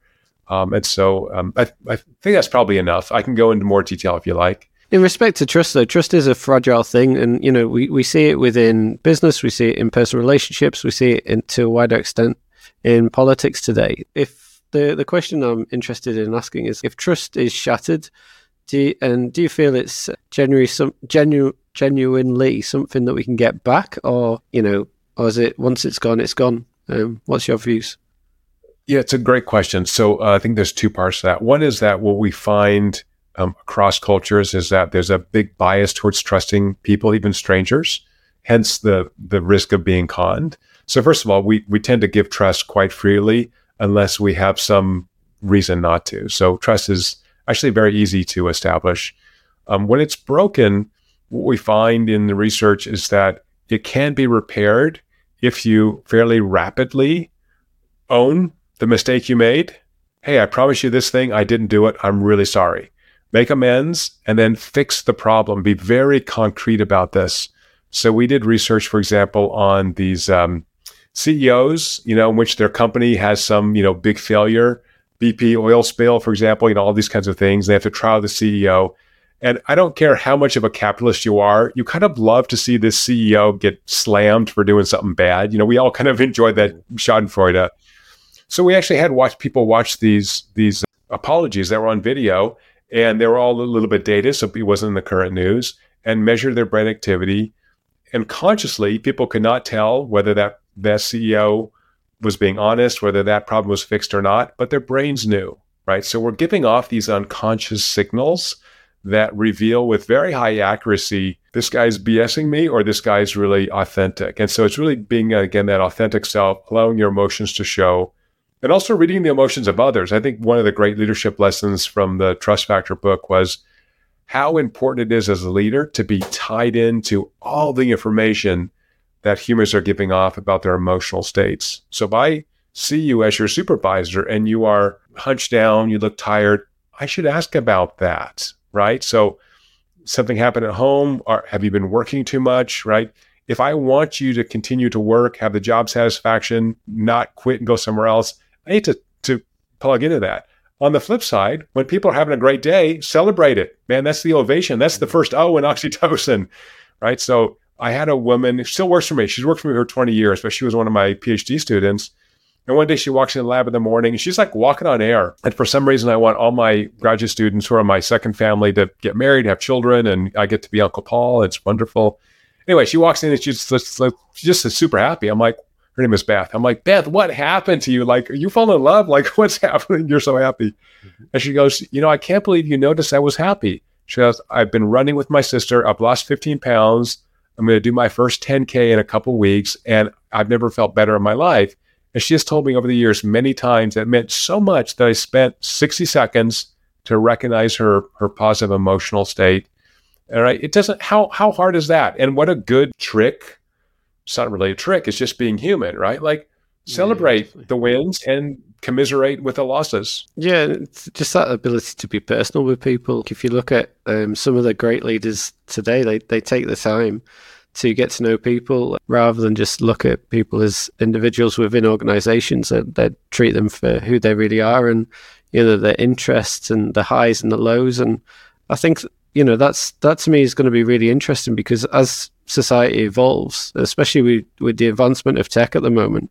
[SPEAKER 1] Um, and so um, I, I think that's probably enough. I can go into more detail if you like.
[SPEAKER 2] In respect to trust, though, trust is a fragile thing, and you know we, we see it within business, we see it in personal relationships, we see it in, to a wider extent in politics today. If the the question I'm interested in asking is if trust is shattered, do you, and do you feel it's genuinely some genu, genuinely something that we can get back, or you know, or is it once it's gone, it's gone? Um, what's your views?
[SPEAKER 1] Yeah, it's a great question. So uh, I think there's two parts to that. One is that what we find um, across cultures is that there's a big bias towards trusting people, even strangers. Hence the the risk of being conned. So first of all, we we tend to give trust quite freely unless we have some reason not to. So trust is actually very easy to establish. Um, when it's broken, what we find in the research is that it can be repaired if you fairly rapidly own the mistake you made. Hey, I promise you this thing, I didn't do it. I'm really sorry. Make amends and then fix the problem. Be very concrete about this. So we did research, for example, on these um, CEOs, you know, in which their company has some, you know, big failure, BP oil spill, for example, you know, all these kinds of things. They have to trial the CEO. And I don't care how much of a capitalist you are, you kind of love to see this CEO get slammed for doing something bad. You know, we all kind of enjoyed that Schadenfreude. So we actually had watched people watch these these apologies that were on video, and they were all a little bit dated, so it wasn't in the current news, and measure their brain activity. And consciously, people could not tell whether that that CEO was being honest, whether that problem was fixed or not, but their brains knew, right? So we're giving off these unconscious signals that reveal with very high accuracy this guy's BSing me or this guy's really authentic. And so it's really being, uh, again, that authentic self, allowing your emotions to show, and also reading the emotions of others. I think one of the great leadership lessons from the Trust Factor book was how important it is as a leader to be tied into all the information that humans are giving off about their emotional states. So if I see you as your supervisor and you are hunched down, you look tired, I should ask about that, right? So something happened at home, or have you been working too much, right? If I want you to continue to work, have the job satisfaction, not quit and go somewhere else, I need to, to plug into that. On the flip side, when people are having a great day, celebrate it. Man, that's the ovation. That's the first O in oxytocin, right? So I had a woman, still works for me. She's worked for me for 20 years, but she was one of my PhD students. And one day she walks in the lab in the morning and she's like walking on air. And for some reason, I want all my graduate students who are my second family to get married, have children, and I get to be Uncle Paul. It's wonderful. Anyway, she walks in and she's just, just super happy. I'm like, her name is Beth. I'm like, Beth, what happened to you? Like, are you falling in love? Like, what's happening? You're so happy. Mm-hmm. And she goes, You know, I can't believe you noticed I was happy. She goes, I've been running with my sister. I've lost 15 pounds. I'm going to do my first 10K in a couple weeks, and I've never felt better in my life. And she has told me over the years many times that meant so much that I spent 60 seconds to recognize her her positive emotional state. All right, it doesn't. How how hard is that? And what a good trick. It's not really a trick. It's just being human, right? Like celebrate yeah, the wins and commiserate with the losses.
[SPEAKER 2] Yeah, just that ability to be personal with people. If you look at um, some of the great leaders today, they they take the time to get to know people rather than just look at people as individuals within organizations that, that treat them for who they really are and you know their interests and the highs and the lows. And i think you know that's that to me is going to be really interesting because as society evolves especially with, with the advancement of tech at the moment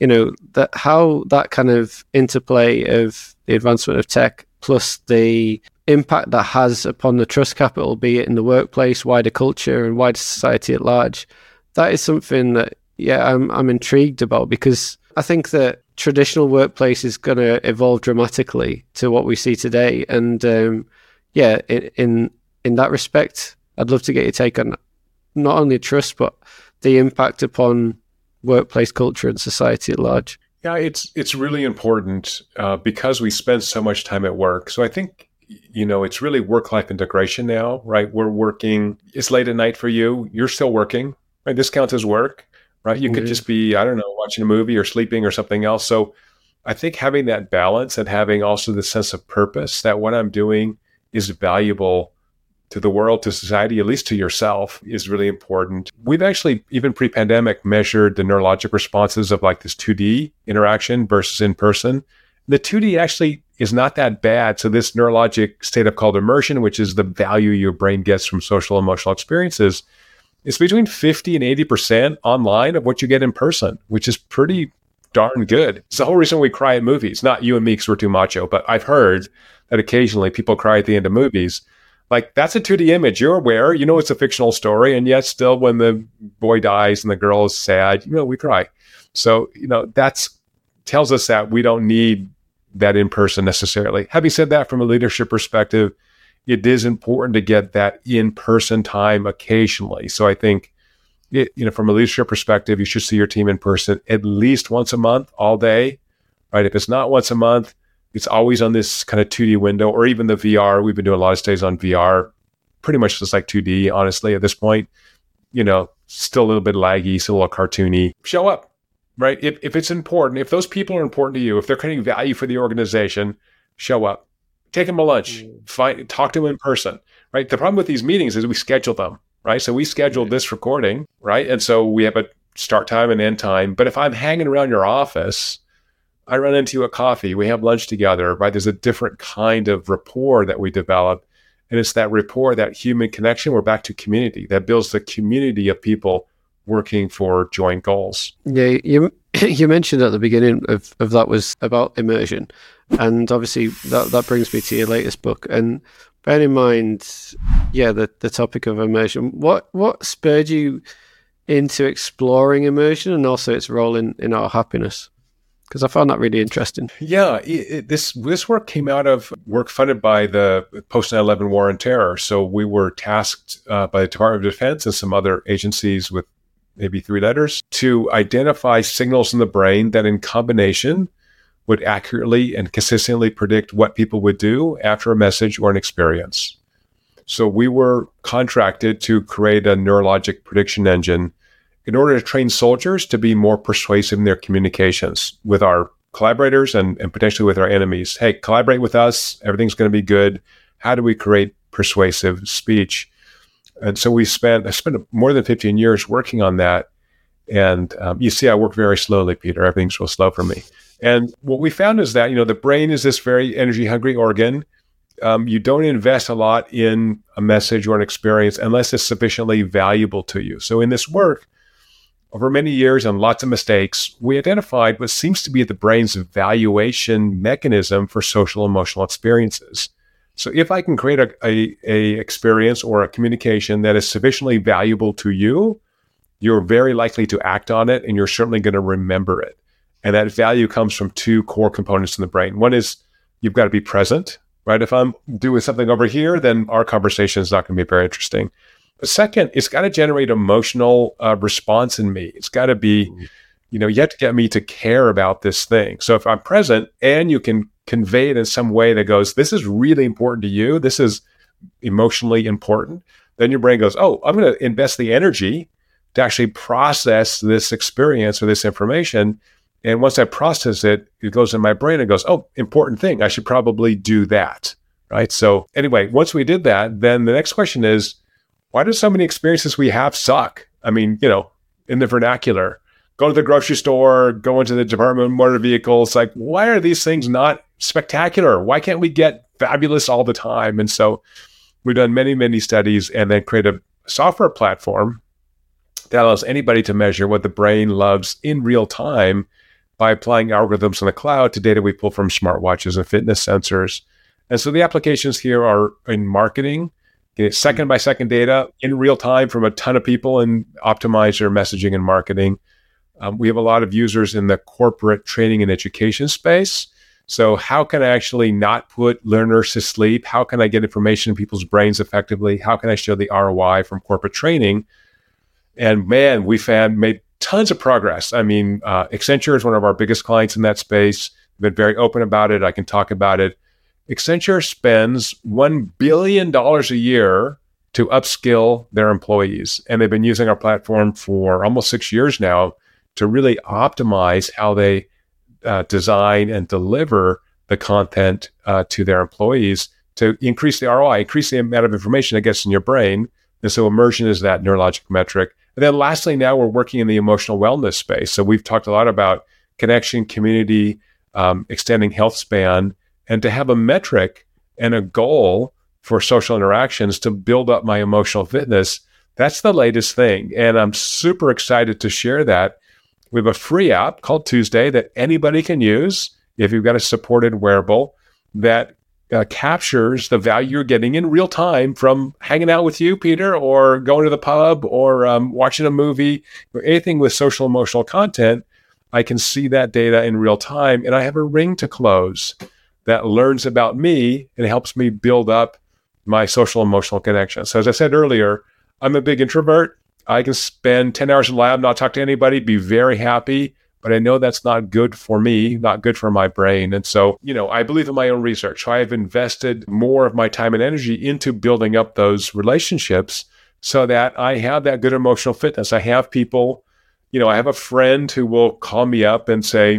[SPEAKER 2] you know that how that kind of interplay of the advancement of tech plus the impact that has upon the trust capital, be it in the workplace, wider culture, and wider society at large, that is something that yeah I'm I'm intrigued about because I think that traditional workplace is going to evolve dramatically to what we see today, and um, yeah, in, in in that respect, I'd love to get your take on not only trust but the impact upon workplace culture and society at large.
[SPEAKER 1] Yeah, it's it's really important uh, because we spend so much time at work. So I think you know it's really work life integration now, right? We're working. It's late at night for you. You're still working, right? This counts as work, right? You mm-hmm. could just be I don't know watching a movie or sleeping or something else. So I think having that balance and having also the sense of purpose that what I'm doing is valuable to the world, to society, at least to yourself, is really important. We've actually, even pre pandemic, measured the neurologic responses of like this 2D interaction versus in person. The 2D actually is not that bad. So, this neurologic state of called immersion, which is the value your brain gets from social emotional experiences, is between 50 and 80% online of what you get in person, which is pretty darn good. It's the whole reason we cry at movies. Not you and me because we're too macho, but I've heard that occasionally people cry at the end of movies like that's a 2D image. You're aware, you know it's a fictional story, and yet still when the boy dies and the girl is sad, you know, we cry. So, you know, that's tells us that we don't need that in person necessarily. Having said that, from a leadership perspective, it is important to get that in person time occasionally. So I think, it, you know, from a leadership perspective, you should see your team in person at least once a month, all day, right? If it's not once a month, it's always on this kind of 2D window or even the VR. We've been doing a lot of stays on VR, pretty much just like 2D, honestly, at this point. You know, still a little bit laggy, still a little cartoony. Show up, right? If, if it's important, if those people are important to you, if they're creating value for the organization, show up. Take them to lunch, mm. find, talk to them in person, right? The problem with these meetings is we schedule them, right? So we scheduled this recording, right? And so we have a start time and end time. But if I'm hanging around your office, I run into you at coffee, we have lunch together, right? There's a different kind of rapport that we develop. And it's that rapport, that human connection. We're back to community that builds the community of people working for joint goals.
[SPEAKER 2] Yeah, you you mentioned at the beginning of, of that was about immersion. And obviously that, that brings me to your latest book. And bear in mind, yeah, the, the topic of immersion. What what spurred you into exploring immersion and also its role in, in our happiness? because I found that really interesting.
[SPEAKER 1] Yeah, it, it, this this work came out of work funded by the post 9/11 war on terror. So we were tasked uh, by the Department of Defense and some other agencies with maybe three letters to identify signals in the brain that, in combination, would accurately and consistently predict what people would do after a message or an experience. So we were contracted to create a neurologic prediction engine in order to train soldiers to be more persuasive in their communications with our collaborators and, and potentially with our enemies. Hey, collaborate with us. Everything's going to be good. How do we create persuasive speech? And so we spent, I spent more than 15 years working on that. And um, you see, I work very slowly, Peter. Everything's real slow for me. And what we found is that, you know, the brain is this very energy hungry organ. Um, you don't invest a lot in a message or an experience unless it's sufficiently valuable to you. So in this work, over many years and lots of mistakes, we identified what seems to be the brain's evaluation mechanism for social emotional experiences. So if I can create a, a, a, experience or a communication that is sufficiently valuable to you, you're very likely to act on it and you're certainly going to remember it. And that value comes from two core components in the brain. One is you've got to be present, right? If I'm doing something over here, then our conversation is not going to be very interesting. But second, it's got to generate emotional uh, response in me. It's got to be, mm-hmm. you know, you have to get me to care about this thing. So if I'm present and you can convey it in some way that goes, this is really important to you, this is emotionally important, then your brain goes, oh, I'm going to invest the energy to actually process this experience or this information. And once I process it, it goes in my brain and goes, oh, important thing. I should probably do that. Right. So, anyway, once we did that, then the next question is, why do so many experiences we have suck? I mean, you know, in the vernacular, go to the grocery store, go into the Department of Motor Vehicles. Like, why are these things not spectacular? Why can't we get fabulous all the time? And so we've done many, many studies and then create a software platform that allows anybody to measure what the brain loves in real time by applying algorithms in the cloud to data we pull from smartwatches and fitness sensors. And so the applications here are in marketing, second by second data in real time from a ton of people and optimize your messaging and marketing. Um, we have a lot of users in the corporate training and education space. So, how can I actually not put learners to sleep? How can I get information in people's brains effectively? How can I show the ROI from corporate training? And man, we found made tons of progress. I mean, uh, Accenture is one of our biggest clients in that space. Been very open about it. I can talk about it. Accenture spends $1 billion a year to upskill their employees. And they've been using our platform for almost six years now to really optimize how they uh, design and deliver the content uh, to their employees to increase the ROI, increase the amount of information that gets in your brain. And so immersion is that neurologic metric. And then lastly, now we're working in the emotional wellness space. So we've talked a lot about connection, community, um, extending health span, and to have a metric and a goal for social interactions to build up my emotional fitness. That's the latest thing. And I'm super excited to share that. We have a free app called Tuesday that anybody can use if you've got a supported wearable that uh, captures the value you're getting in real time from hanging out with you, Peter, or going to the pub or um, watching a movie or anything with social emotional content. I can see that data in real time and I have a ring to close that learns about me and helps me build up my social emotional connection. So, as I said earlier, I'm a big introvert. I can spend 10 hours in lab, not talk to anybody, be very happy but I know that's not good for me, not good for my brain. And so, you know, I believe in my own research. So I've invested more of my time and energy into building up those relationships so that I have that good emotional fitness. I have people, you know, I have a friend who will call me up and say,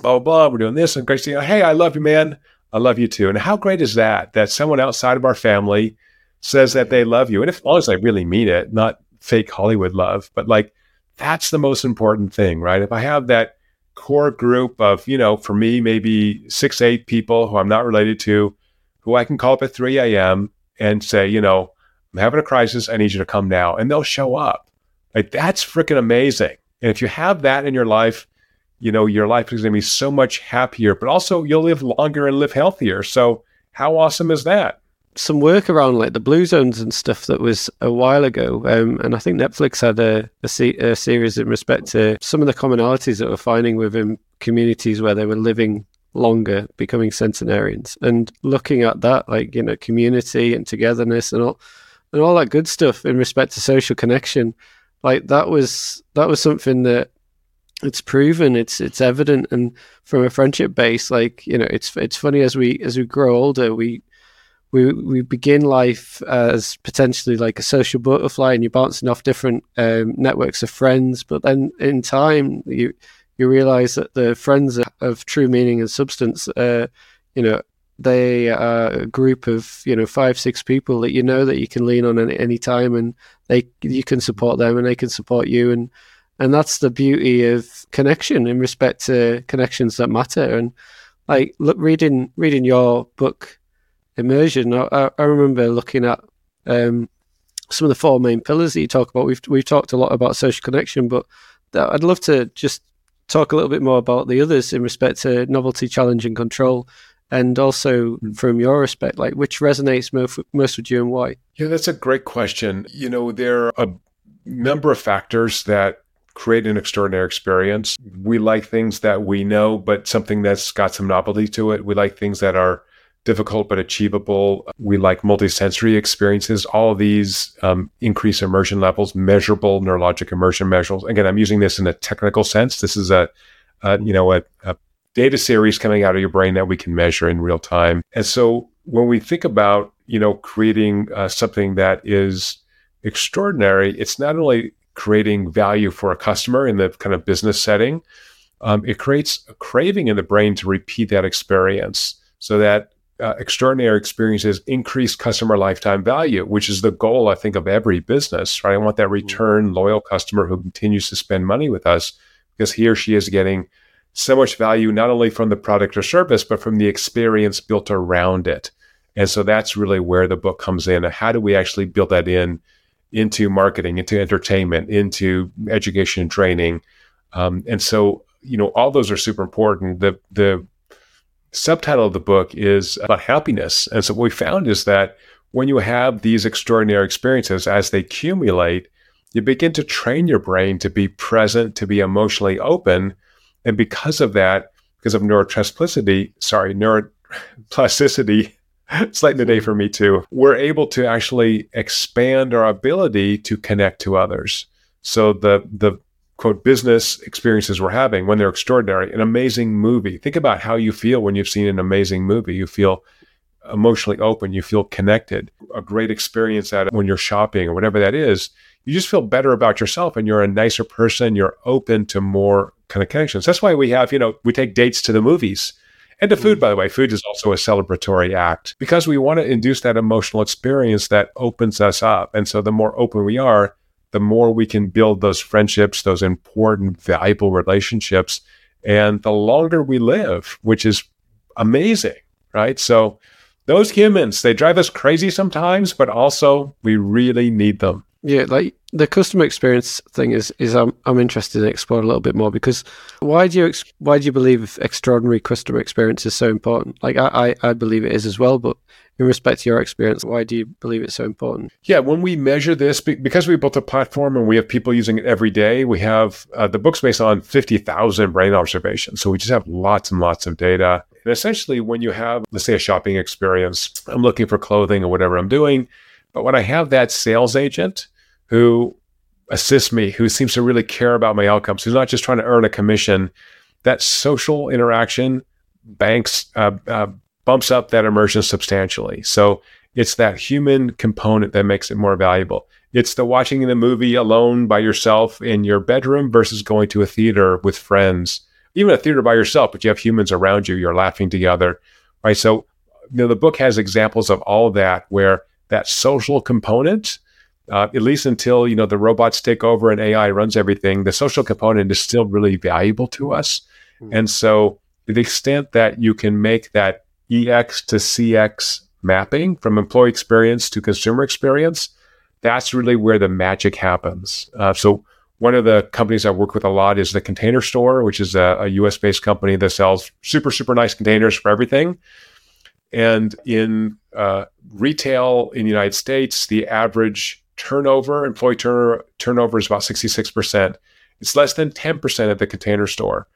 [SPEAKER 1] blah, blah, blah, we're doing this. And Grace, hey, I love you, man. I love you too. And how great is that? That someone outside of our family says that they love you. And if, as long as I really mean it, not fake Hollywood love, but like, that's the most important thing, right? If I have that core group of, you know, for me, maybe six, eight people who I'm not related to, who I can call up at 3 a.m. and say, you know, I'm having a crisis. I need you to come now. And they'll show up. Like that's freaking amazing. And if you have that in your life, you know, your life is going to be so much happier, but also you'll live longer and live healthier. So, how awesome is that?
[SPEAKER 2] Some work around like the blue zones and stuff that was a while ago. Um, and I think Netflix had a, a, a, series in respect to some of the commonalities that we're finding within communities where they were living longer, becoming centenarians, and looking at that, like, you know, community and togetherness and all, and all that good stuff in respect to social connection. Like that was, that was something that it's proven it's it's evident and from a friendship base like you know it's it's funny as we as we grow older we we we begin life as potentially like a social butterfly, and you're bouncing off different um, networks of friends. But then in time, you you realize that the friends of true meaning and substance, uh, you know, they are a group of you know five six people that you know that you can lean on at any time, and they you can support them, and they can support you, and and that's the beauty of connection in respect to connections that matter. And like look, reading reading your book immersion. I, I remember looking at um, some of the four main pillars that you talk about. We've we've talked a lot about social connection, but I'd love to just talk a little bit more about the others in respect to novelty, challenge, and control, and also hmm. from your respect, like which resonates most, most with you and why.
[SPEAKER 1] Yeah, that's a great question. You know, there are a number of factors that create an extraordinary experience. We like things that we know, but something that's got some novelty to it. We like things that are difficult but achievable. We like multisensory experiences. All of these um, increase immersion levels, measurable neurologic immersion measures. Again, I'm using this in a technical sense. This is a, a you know, a, a data series coming out of your brain that we can measure in real time. And so when we think about, you know, creating uh, something that is extraordinary, it's not only creating value for a customer in the kind of business setting, um, it creates a craving in the brain to repeat that experience so that uh, extraordinary experiences increase customer lifetime value, which is the goal, I think, of every business, right? I want that mm-hmm. return loyal customer who continues to spend money with us because he or she is getting so much value, not only from the product or service, but from the experience built around it. And so that's really where the book comes in. How do we actually build that in into marketing, into entertainment, into education and training? Um, and so, you know, all those are super important. The the subtitle of the book is about happiness. And so what we found is that when you have these extraordinary experiences as they accumulate, you begin to train your brain to be present, to be emotionally open. And because of that, because of neuroplasticity, sorry, neuroplasticity, it's late in the day hmm. for me too, we're able to actually expand our ability to connect to others. So the the quote business experiences we're having when they're extraordinary an amazing movie. Think about how you feel when you've seen an amazing movie. You feel emotionally open. You feel connected. A great experience at when you're shopping or whatever that is you just feel better about yourself and you're a nicer person. You're open to more kind of connections. That's why we have you know we take dates to the movies and to food mm. by the way. Food is also a celebratory act because we want to induce that emotional experience that opens us up. And so the more open we are the more we can build those friendships, those important, valuable relationships, and the longer we live, which is amazing, right? So, those humans, they drive us crazy sometimes, but also we really need them.
[SPEAKER 2] Yeah, like the customer experience thing is is I'm I'm interested in exploring a little bit more because why do you ex- why do you believe extraordinary customer experience is so important? Like I, I I believe it is as well, but in respect to your experience, why do you believe it's so important?
[SPEAKER 1] Yeah, when we measure this, because we built a platform and we have people using it every day, we have uh, the book's based on 50,000 brain observations. So we just have lots and lots of data. And essentially, when you have, let's say, a shopping experience, I'm looking for clothing or whatever I'm doing. But when I have that sales agent who assists me, who seems to really care about my outcomes, who's not just trying to earn a commission, that social interaction banks uh, uh, bumps up that immersion substantially. So it's that human component that makes it more valuable. It's the watching the movie alone by yourself in your bedroom versus going to a theater with friends. Even a theater by yourself, but you have humans around you, you're laughing together. Right. So you know the book has examples of all of that where that social component uh, at least until you know the robots take over and AI runs everything, the social component is still really valuable to us. Mm-hmm. And so, to the extent that you can make that EX to CX mapping from employee experience to consumer experience, that's really where the magic happens. Uh, so one of the companies I work with a lot is the Container Store, which is a, a US based company that sells super, super nice containers for everything. And in uh, retail in the United States, the average turnover, employee turn- turnover is about 66%. It's less than 10% at the container store.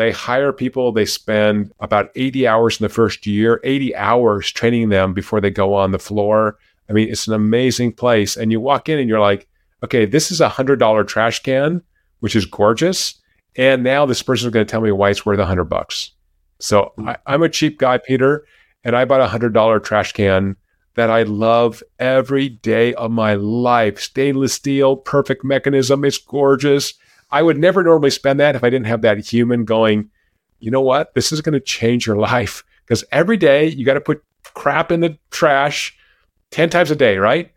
[SPEAKER 1] They hire people, they spend about 80 hours in the first year, 80 hours training them before they go on the floor. I mean, it's an amazing place. And you walk in and you're like, okay, this is a $100 trash can, which is gorgeous. And now this person is going to tell me why it's worth 100 bucks. So hmm. I, I'm a cheap guy, Peter, and I bought a $100 trash can that I love every day of my life. Stainless steel, perfect mechanism. It's gorgeous. I would never normally spend that if I didn't have that human going, you know what? This is going to change your life. Because every day you got to put crap in the trash 10 times a day, right?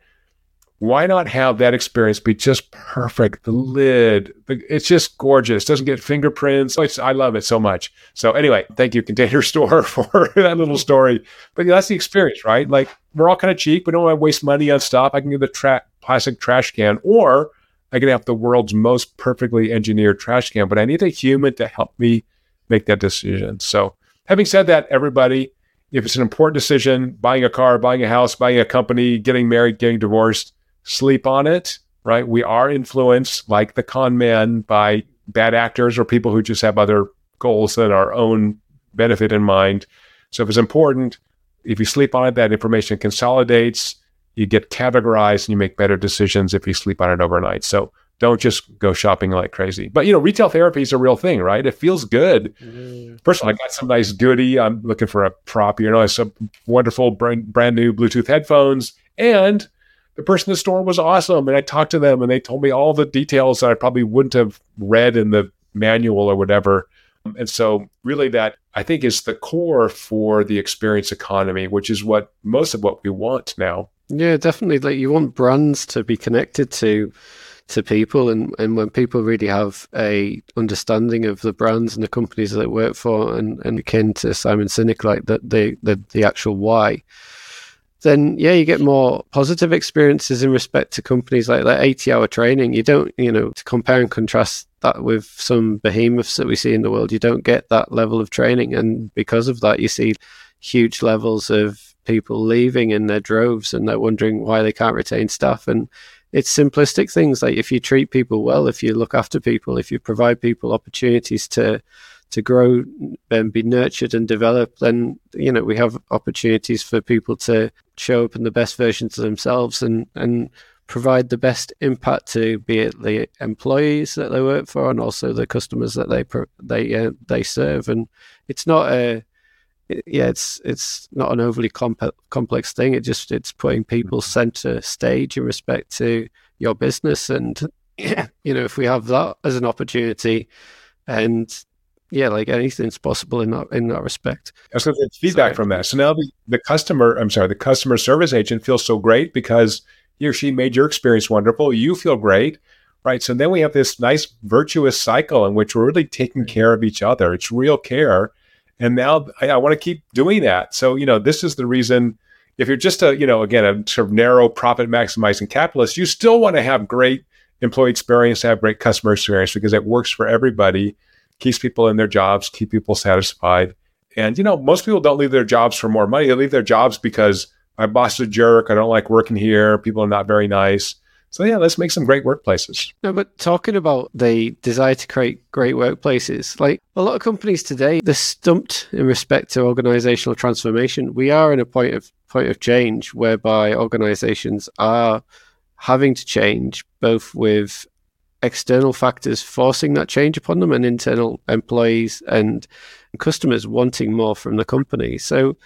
[SPEAKER 1] Why not have that experience be just perfect? The lid, it's just gorgeous. Doesn't get fingerprints. It's, I love it so much. So anyway, thank you, Container Store, for that little story. But that's the experience, right? Like we're all kind of cheap. We don't want to waste money on stuff. I can get the tra- plastic trash can, or I can have the world's most perfectly engineered trash can, but I need a human to help me make that decision. So, having said that, everybody, if it's an important decision, buying a car, buying a house, buying a company, getting married, getting divorced, sleep on it, right? We are influenced, like the con man, by bad actors or people who just have other goals than our own benefit in mind. So, if it's important, If you sleep on it, that information consolidates, you get categorized, and you make better decisions if you sleep on it overnight. So don't just go shopping like crazy. But you know, retail therapy is a real thing, right? It feels good. Mm. First of all, I got some nice goodie. I'm looking for a prop. You know, some wonderful brand, brand new Bluetooth headphones, and the person in the store was awesome. And I talked to them, and they told me all the details that I probably wouldn't have read in the manual or whatever. And so, really, that I think is the core for the experience economy, which is what most of what we want now.
[SPEAKER 2] Yeah, definitely. Like you want brands to be connected to to people and, and when people really have a understanding of the brands and the companies that they work for and, and akin to Simon Sinek like that the, the the actual why then yeah you get more positive experiences in respect to companies like that 80 hour training you don't you know to compare and contrast that with some behemoths that we see in the world you don't get that level of training and because of that you see huge levels of people leaving in their droves and they're wondering why they can't retain staff and it's simplistic things like if you treat people well, if you look after people, if you provide people opportunities to to grow and be nurtured and develop, then you know we have opportunities for people to show up in the best versions of themselves and and provide the best impact to be it the employees that they work for and also the customers that they they uh, they serve. And it's not a yeah, it's it's not an overly comp- complex thing. It just it's putting people mm-hmm. center stage in respect to your business, and you know if we have that as an opportunity, and yeah, like anything's possible in that in that respect.
[SPEAKER 1] So it's feedback sorry. from that. So now the, the customer, I'm sorry, the customer service agent feels so great because he or she made your experience wonderful. You feel great, right? So then we have this nice virtuous cycle in which we're really taking care of each other. It's real care and now I, I want to keep doing that. So, you know, this is the reason if you're just a, you know, again, a sort of narrow profit maximizing capitalist, you still want to have great employee experience, have great customer experience because it works for everybody, keeps people in their jobs, keep people satisfied. And, you know, most people don't leave their jobs for more money. They leave their jobs because my boss is a jerk. I don't like working here. People are not very nice. So yeah, let's make some great workplaces.
[SPEAKER 2] No, but talking about the desire to create great workplaces, like a lot of companies today, they're stumped in respect to organizational transformation. We are in a point of point of change whereby organizations are having to change both with external factors forcing that change upon them and internal employees and customers wanting more from the company. So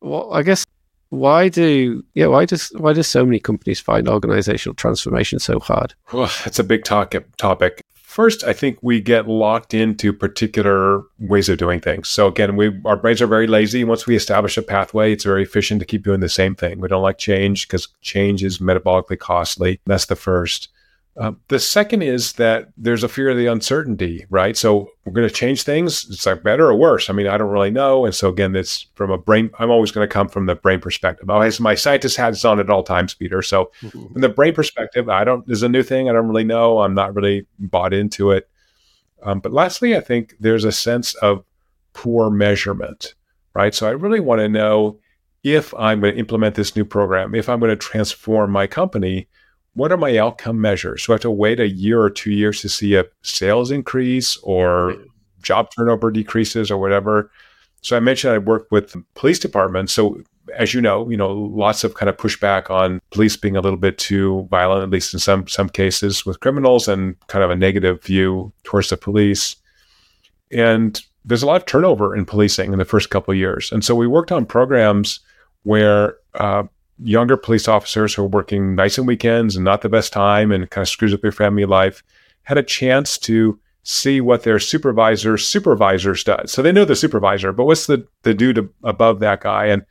[SPEAKER 2] well, I guess why do yeah why does why does so many companies find organizational transformation so hard?
[SPEAKER 1] Well it's a big talk, topic. First i think we get locked into particular ways of doing things. So again we our brains are very lazy. Once we establish a pathway it's very efficient to keep doing the same thing. We don't like change because change is metabolically costly. That's the first uh, the second is that there's a fear of the uncertainty, right? So we're going to change things. It's like better or worse. I mean, I don't really know. And so again, it's from a brain. I'm always going to come from the brain perspective. Always my scientist hats on at all times, Peter. So mm-hmm. from the brain perspective, I don't. There's a new thing. I don't really know. I'm not really bought into it. Um, but lastly, I think there's a sense of poor measurement, right? So I really want to know if I'm going to implement this new program, if I'm going to transform my company what are my outcome measures? So I have to wait a year or two years to see a sales increase or job turnover decreases or whatever. So I mentioned I work with police departments. So as you know, you know, lots of kind of pushback on police being a little bit too violent, at least in some some cases with criminals, and kind of a negative view towards the police. And there's a lot of turnover in policing in the first couple of years, and so we worked on programs where uh, younger police officers who are working nights and weekends and not the best time and kind of screws up their family life had a chance to see what their supervisor supervisors does. So they know the supervisor, but what's the the dude above that guy and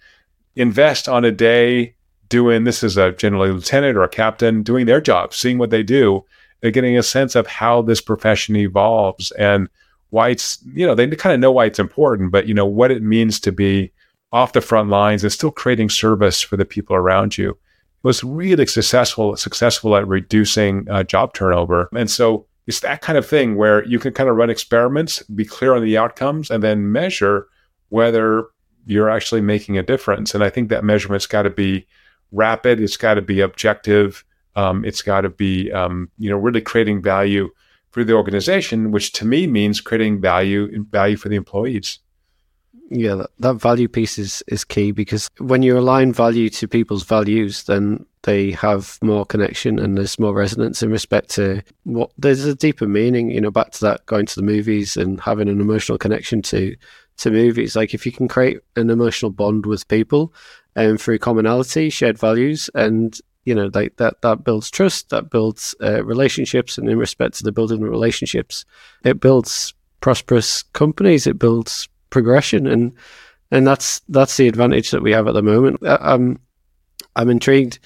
[SPEAKER 1] invest on a day doing this is a generally lieutenant or a captain doing their job, seeing what they do. They're getting a sense of how this profession evolves and why it's you know they kind of know why it's important, but you know what it means to be off the front lines and still creating service for the people around you. Was really successful successful at reducing uh, job turnover, and so it's that kind of thing where you can kind of run experiments, be clear on the outcomes, and then measure whether you're actually making a difference. And I think that measurement's got to be rapid. It's got to be objective. Um, it's got to be um, you know really creating value for the organization, which to me means creating value value for the employees.
[SPEAKER 2] Yeah, that, that value piece is, is key because when you align value to people's values, then they have more connection and there's more resonance in respect to what there's a deeper meaning, you know, back to that going to the movies and having an emotional connection to to movies. Like if you can create an emotional bond with people and um, through commonality, shared values, and you know, like that that builds trust, that builds uh, relationships, and in respect to the building of relationships, it builds prosperous companies, it builds progression, and and that's that's the advantage that we have at the moment. I'm I'm intrigued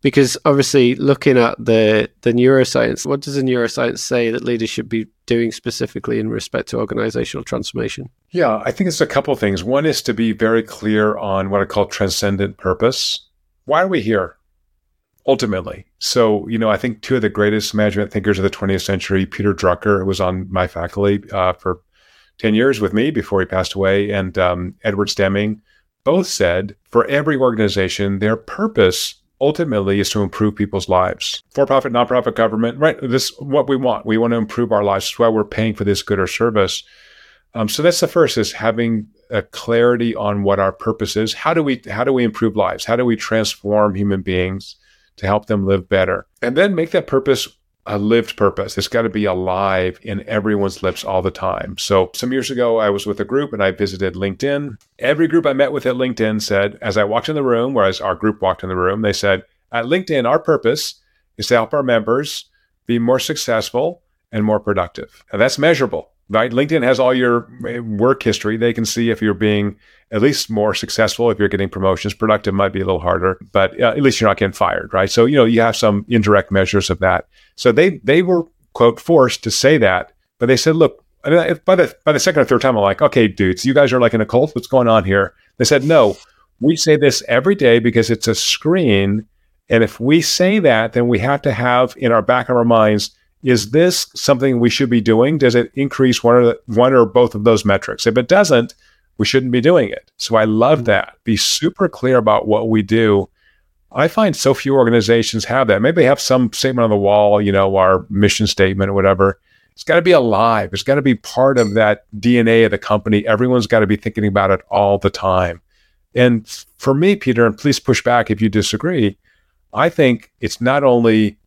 [SPEAKER 2] because obviously looking at the the neuroscience, what does the neuroscience say that leaders should be doing specifically in respect to organizational transformation?
[SPEAKER 1] Yeah, I think it's a couple of things. One is to be very clear on what I call transcendent purpose. Why are we here? Ultimately. So, you know, I think two of the greatest management thinkers of the 20th century, Peter Drucker, who was on my faculty uh, for 10 years with me before he passed away, and um, Edwards Deming, both said for every organization, their purpose ultimately is to improve people's lives. For profit, nonprofit, government, right? This is what we want. We want to improve our lives. That's why we're paying for this good or service. Um, so that's the first is having a clarity on what our purpose is. How do we how do we improve lives? How do we transform human beings to help them live better? And then make that purpose a lived purpose. It's got to be alive in everyone's lips all the time. So, some years ago, I was with a group and I visited LinkedIn. Every group I met with at LinkedIn said, as I walked in the room, whereas our group walked in the room, they said, at LinkedIn, our purpose is to help our members be more successful and more productive. And that's measurable right? LinkedIn has all your eh, work history. They can see if you're being at least more successful, if you're getting promotions. Productive might be a little harder, but uh, at least you're not getting fired, right? So you know you have some indirect measures of that. So they they were quote forced to say that, but they said, look. By the by the second or third time, I'm like, okay, dudes, you guys are like in a cult. What's going on here? They said, no, we say this every day because it's a screen, and if we say that, then we have to have in our back of our minds is this something we should be doing? Does it increase one or the, one or both of those metrics? If it doesn't, we shouldn't be doing it. So I love that. Be super clear about what we do. I find so few organizations have that. Maybe they have some statement on the wall, you know, our mission statement or whatever. It's got to be alive. It's got to be part of that DNA of the company. Everyone's got to be thinking about it all the time. And for me, Peter, and please push back if you disagree, I think it's not only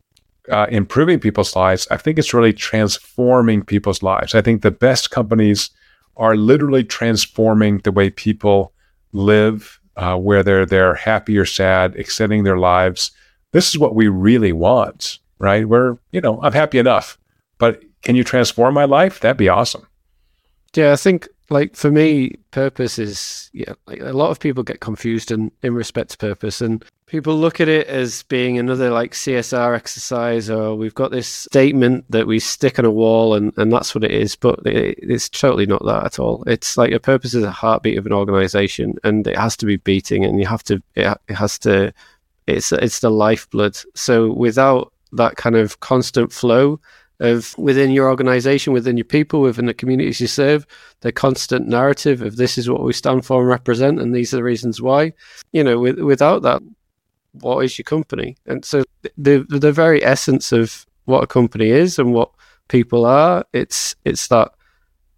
[SPEAKER 1] uh, improving people's lives. I think it's really transforming people's lives. I think the best companies are literally transforming the way people live, uh, whether they're happy or sad, extending their lives. This is what we really want, right? We're, you know, I'm happy enough, but can you transform my life? That'd be awesome.
[SPEAKER 2] Yeah, I think like for me, purpose is yeah. Like a lot of people get confused in in respect to purpose, and people look at it as being another like CSR exercise, or we've got this statement that we stick on a wall, and and that's what it is. But it, it's totally not that at all. It's like a purpose is a heartbeat of an organization, and it has to be beating, and you have to it, it has to. It's it's the lifeblood. So without that kind of constant flow of within your organization, within your people, within the communities you serve, the constant narrative of this is what we stand for and represent, and these are the reasons why. You know, with, without that, what is your company? And so the the very essence of what a company is and what people are, it's it's that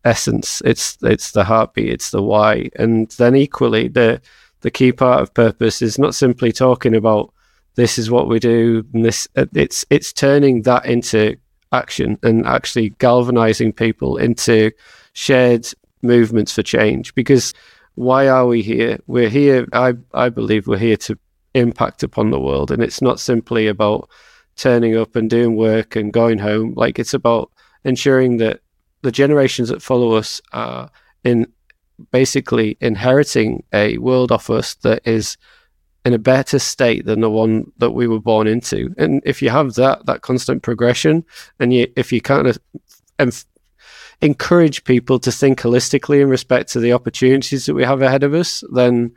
[SPEAKER 2] essence. It's it's the heartbeat. It's the why. And then equally, the the key part of purpose is not simply talking about this is what we do. And this it's it's turning that into action and actually galvanizing people into shared movements for change. Because why are we here? We're here, I, I believe we're here to impact upon the world. And it's not simply about turning up and doing work and going home. Like it's about ensuring that the generations that follow us are in basically inheriting a world off us that is in a better state than the one that we were born into. And if you have that that constant progression, and you if you kind of enf- encourage people to think holistically in respect to the opportunities that we have ahead of us, then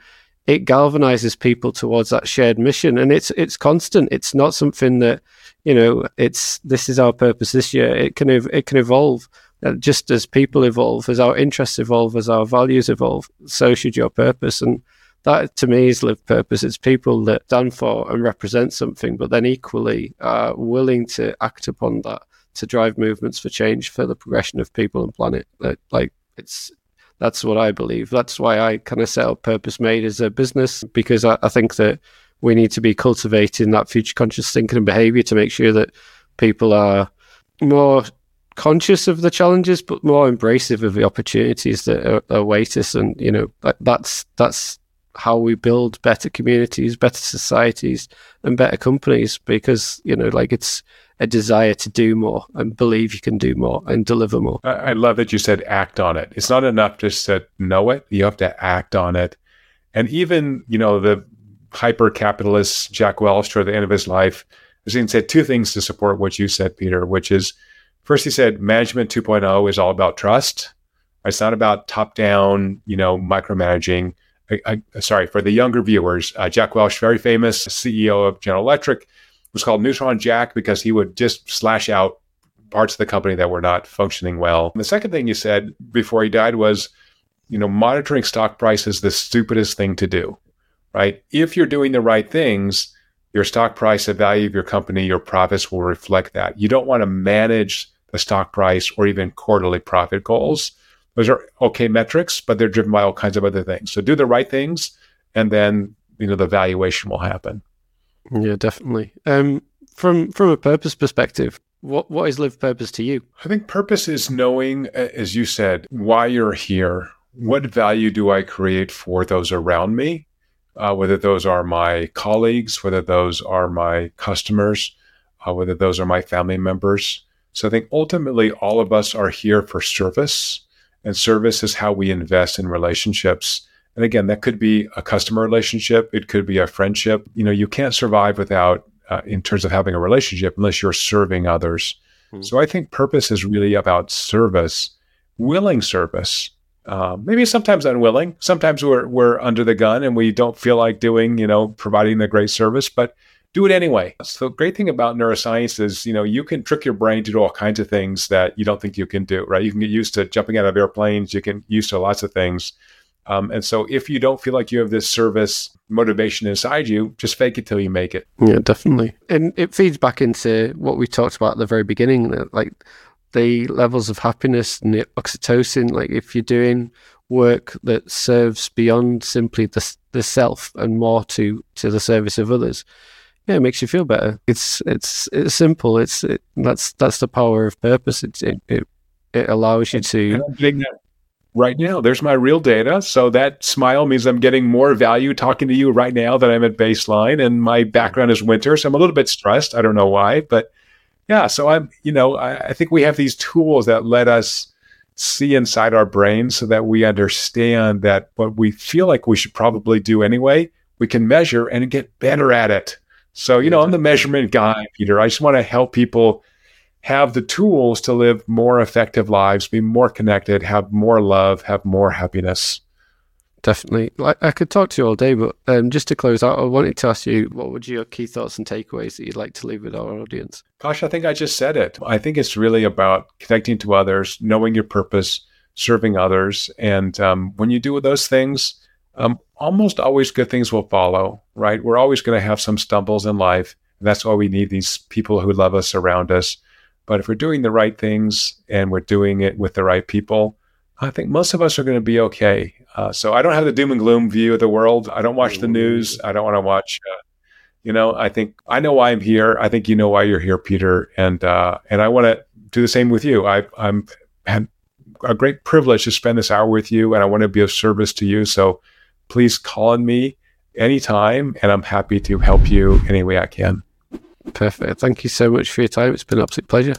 [SPEAKER 2] it galvanizes people towards that shared mission. And it's it's constant. It's not something that you know. It's this is our purpose this year. It can it can evolve. Uh, just as people evolve, as our interests evolve, as our values evolve, so should your purpose. And that to me is live purpose. It's people that stand for and represent something, but then equally are willing to act upon that to drive movements for change for the progression of people and planet. Like it's That's what I believe. That's why I kind of set up Purpose Made as a business because I, I think that we need to be cultivating that future conscious thinking and behavior to make sure that people are more conscious of the challenges, but more embracive of the opportunities that await us. And you know, that's that's how we build better communities, better societies, and better companies. Because you know, like it's a desire to do more and believe you can do more and deliver more.
[SPEAKER 1] I love that you said act on it. It's not enough just to know it; you have to act on it. And even you know the hyper capitalist Jack Welch toward the end of his life, he said two things to support what you said, Peter, which is first he said management 2.0 is all about trust. It's not about top down, you know, micromanaging. I, I, sorry for the younger viewers. Uh, Jack Welch, very famous CEO of General Electric, was called Neutron Jack because he would just slash out parts of the company that were not functioning well. And the second thing you said before he died was, you know, monitoring stock price is the stupidest thing to do right? If you're doing the right things, your stock price, the value of your company, your profits will reflect that. You don't want to manage the stock price or even quarterly profit goals. Those are okay metrics, but they're driven by all kinds of other things. So do the right things, and then you know the valuation will happen.
[SPEAKER 2] Yeah, definitely. Um, from from a purpose perspective, what what is live purpose to you?
[SPEAKER 1] I think purpose is knowing, as you said, why you're here. What value do I create for those around me? uh, whether those are my colleagues, whether those are my customers, uh, whether those are my family members. So I think ultimately all of us are here for service, and service is how we invest in relationships. And again, that could be a customer relationship, it could be a friendship. You know, you can't survive without, uh, in terms of having a relationship, unless you're serving others. Mm-hmm. So I think purpose is really about service, willing service uh, maybe sometimes unwilling. Sometimes we're we're under the gun and we don't feel like doing, you know, providing the great service, but do it anyway. So the great thing about neuroscience is, you know, you can trick your brain to do all kinds of things that you don't think you can do, right? You can get used to jumping out of airplanes. You can used to lots of things. Um, and so if you don't feel like you have this service motivation inside you, just fake it till you make it.
[SPEAKER 2] Yeah, definitely. And it feeds back into what we talked about at the very beginning, that like the levels of happiness and the oxytocin. Like if you're doing work that serves beyond simply the the self and more to to the service of others, yeah, it makes you feel better. It's it's it's simple. It's it, that's that's the power of purpose. It it it, it allows you to.
[SPEAKER 1] Right now, there's my real data. So that smile means I'm getting more value talking to you right now that I'm at baseline. And my background is winter. So I'm a little bit stressed. I don't know why, but yeah, so I'm, you know, I, I think we have these tools that let us see inside our brains so that we understand that what we feel like we should probably do anyway, we can measure and get better at it. So, you know, I'm the measurement guy, Peter. I just want to help people have the tools to live more effective lives, be more connected, have more love, have more happiness
[SPEAKER 2] definitely. Like I could talk to you all day, but um, just to close out, I wanted to ask you what would your key thoughts and takeaways that you'd like to leave with our audience?
[SPEAKER 1] Gosh, I think I just said it. I think it's really about connecting to others, knowing your purpose, serving others, and um, when you do those things, um, almost always good things will follow. Right? We're always going to have some stumbles in life, and that's why we need these people who love us around us. But if we're doing the right things and we're doing it with the right people, I think most of us are going to be okay. Uh, so I don't have the doom and gloom view of the world. I don't watch the news. I don't want to watch. Uh, you know, I think I know why I'm here. I think you know why you're here, Peter, and uh, and I want to do the same with you. I, I'm had a great privilege to spend this hour with you, and I want to be of service to you. So please call on me anytime, and I'm happy to help you any way I can.
[SPEAKER 2] Perfect. Thank you so much for your time. It's been an absolute pleasure.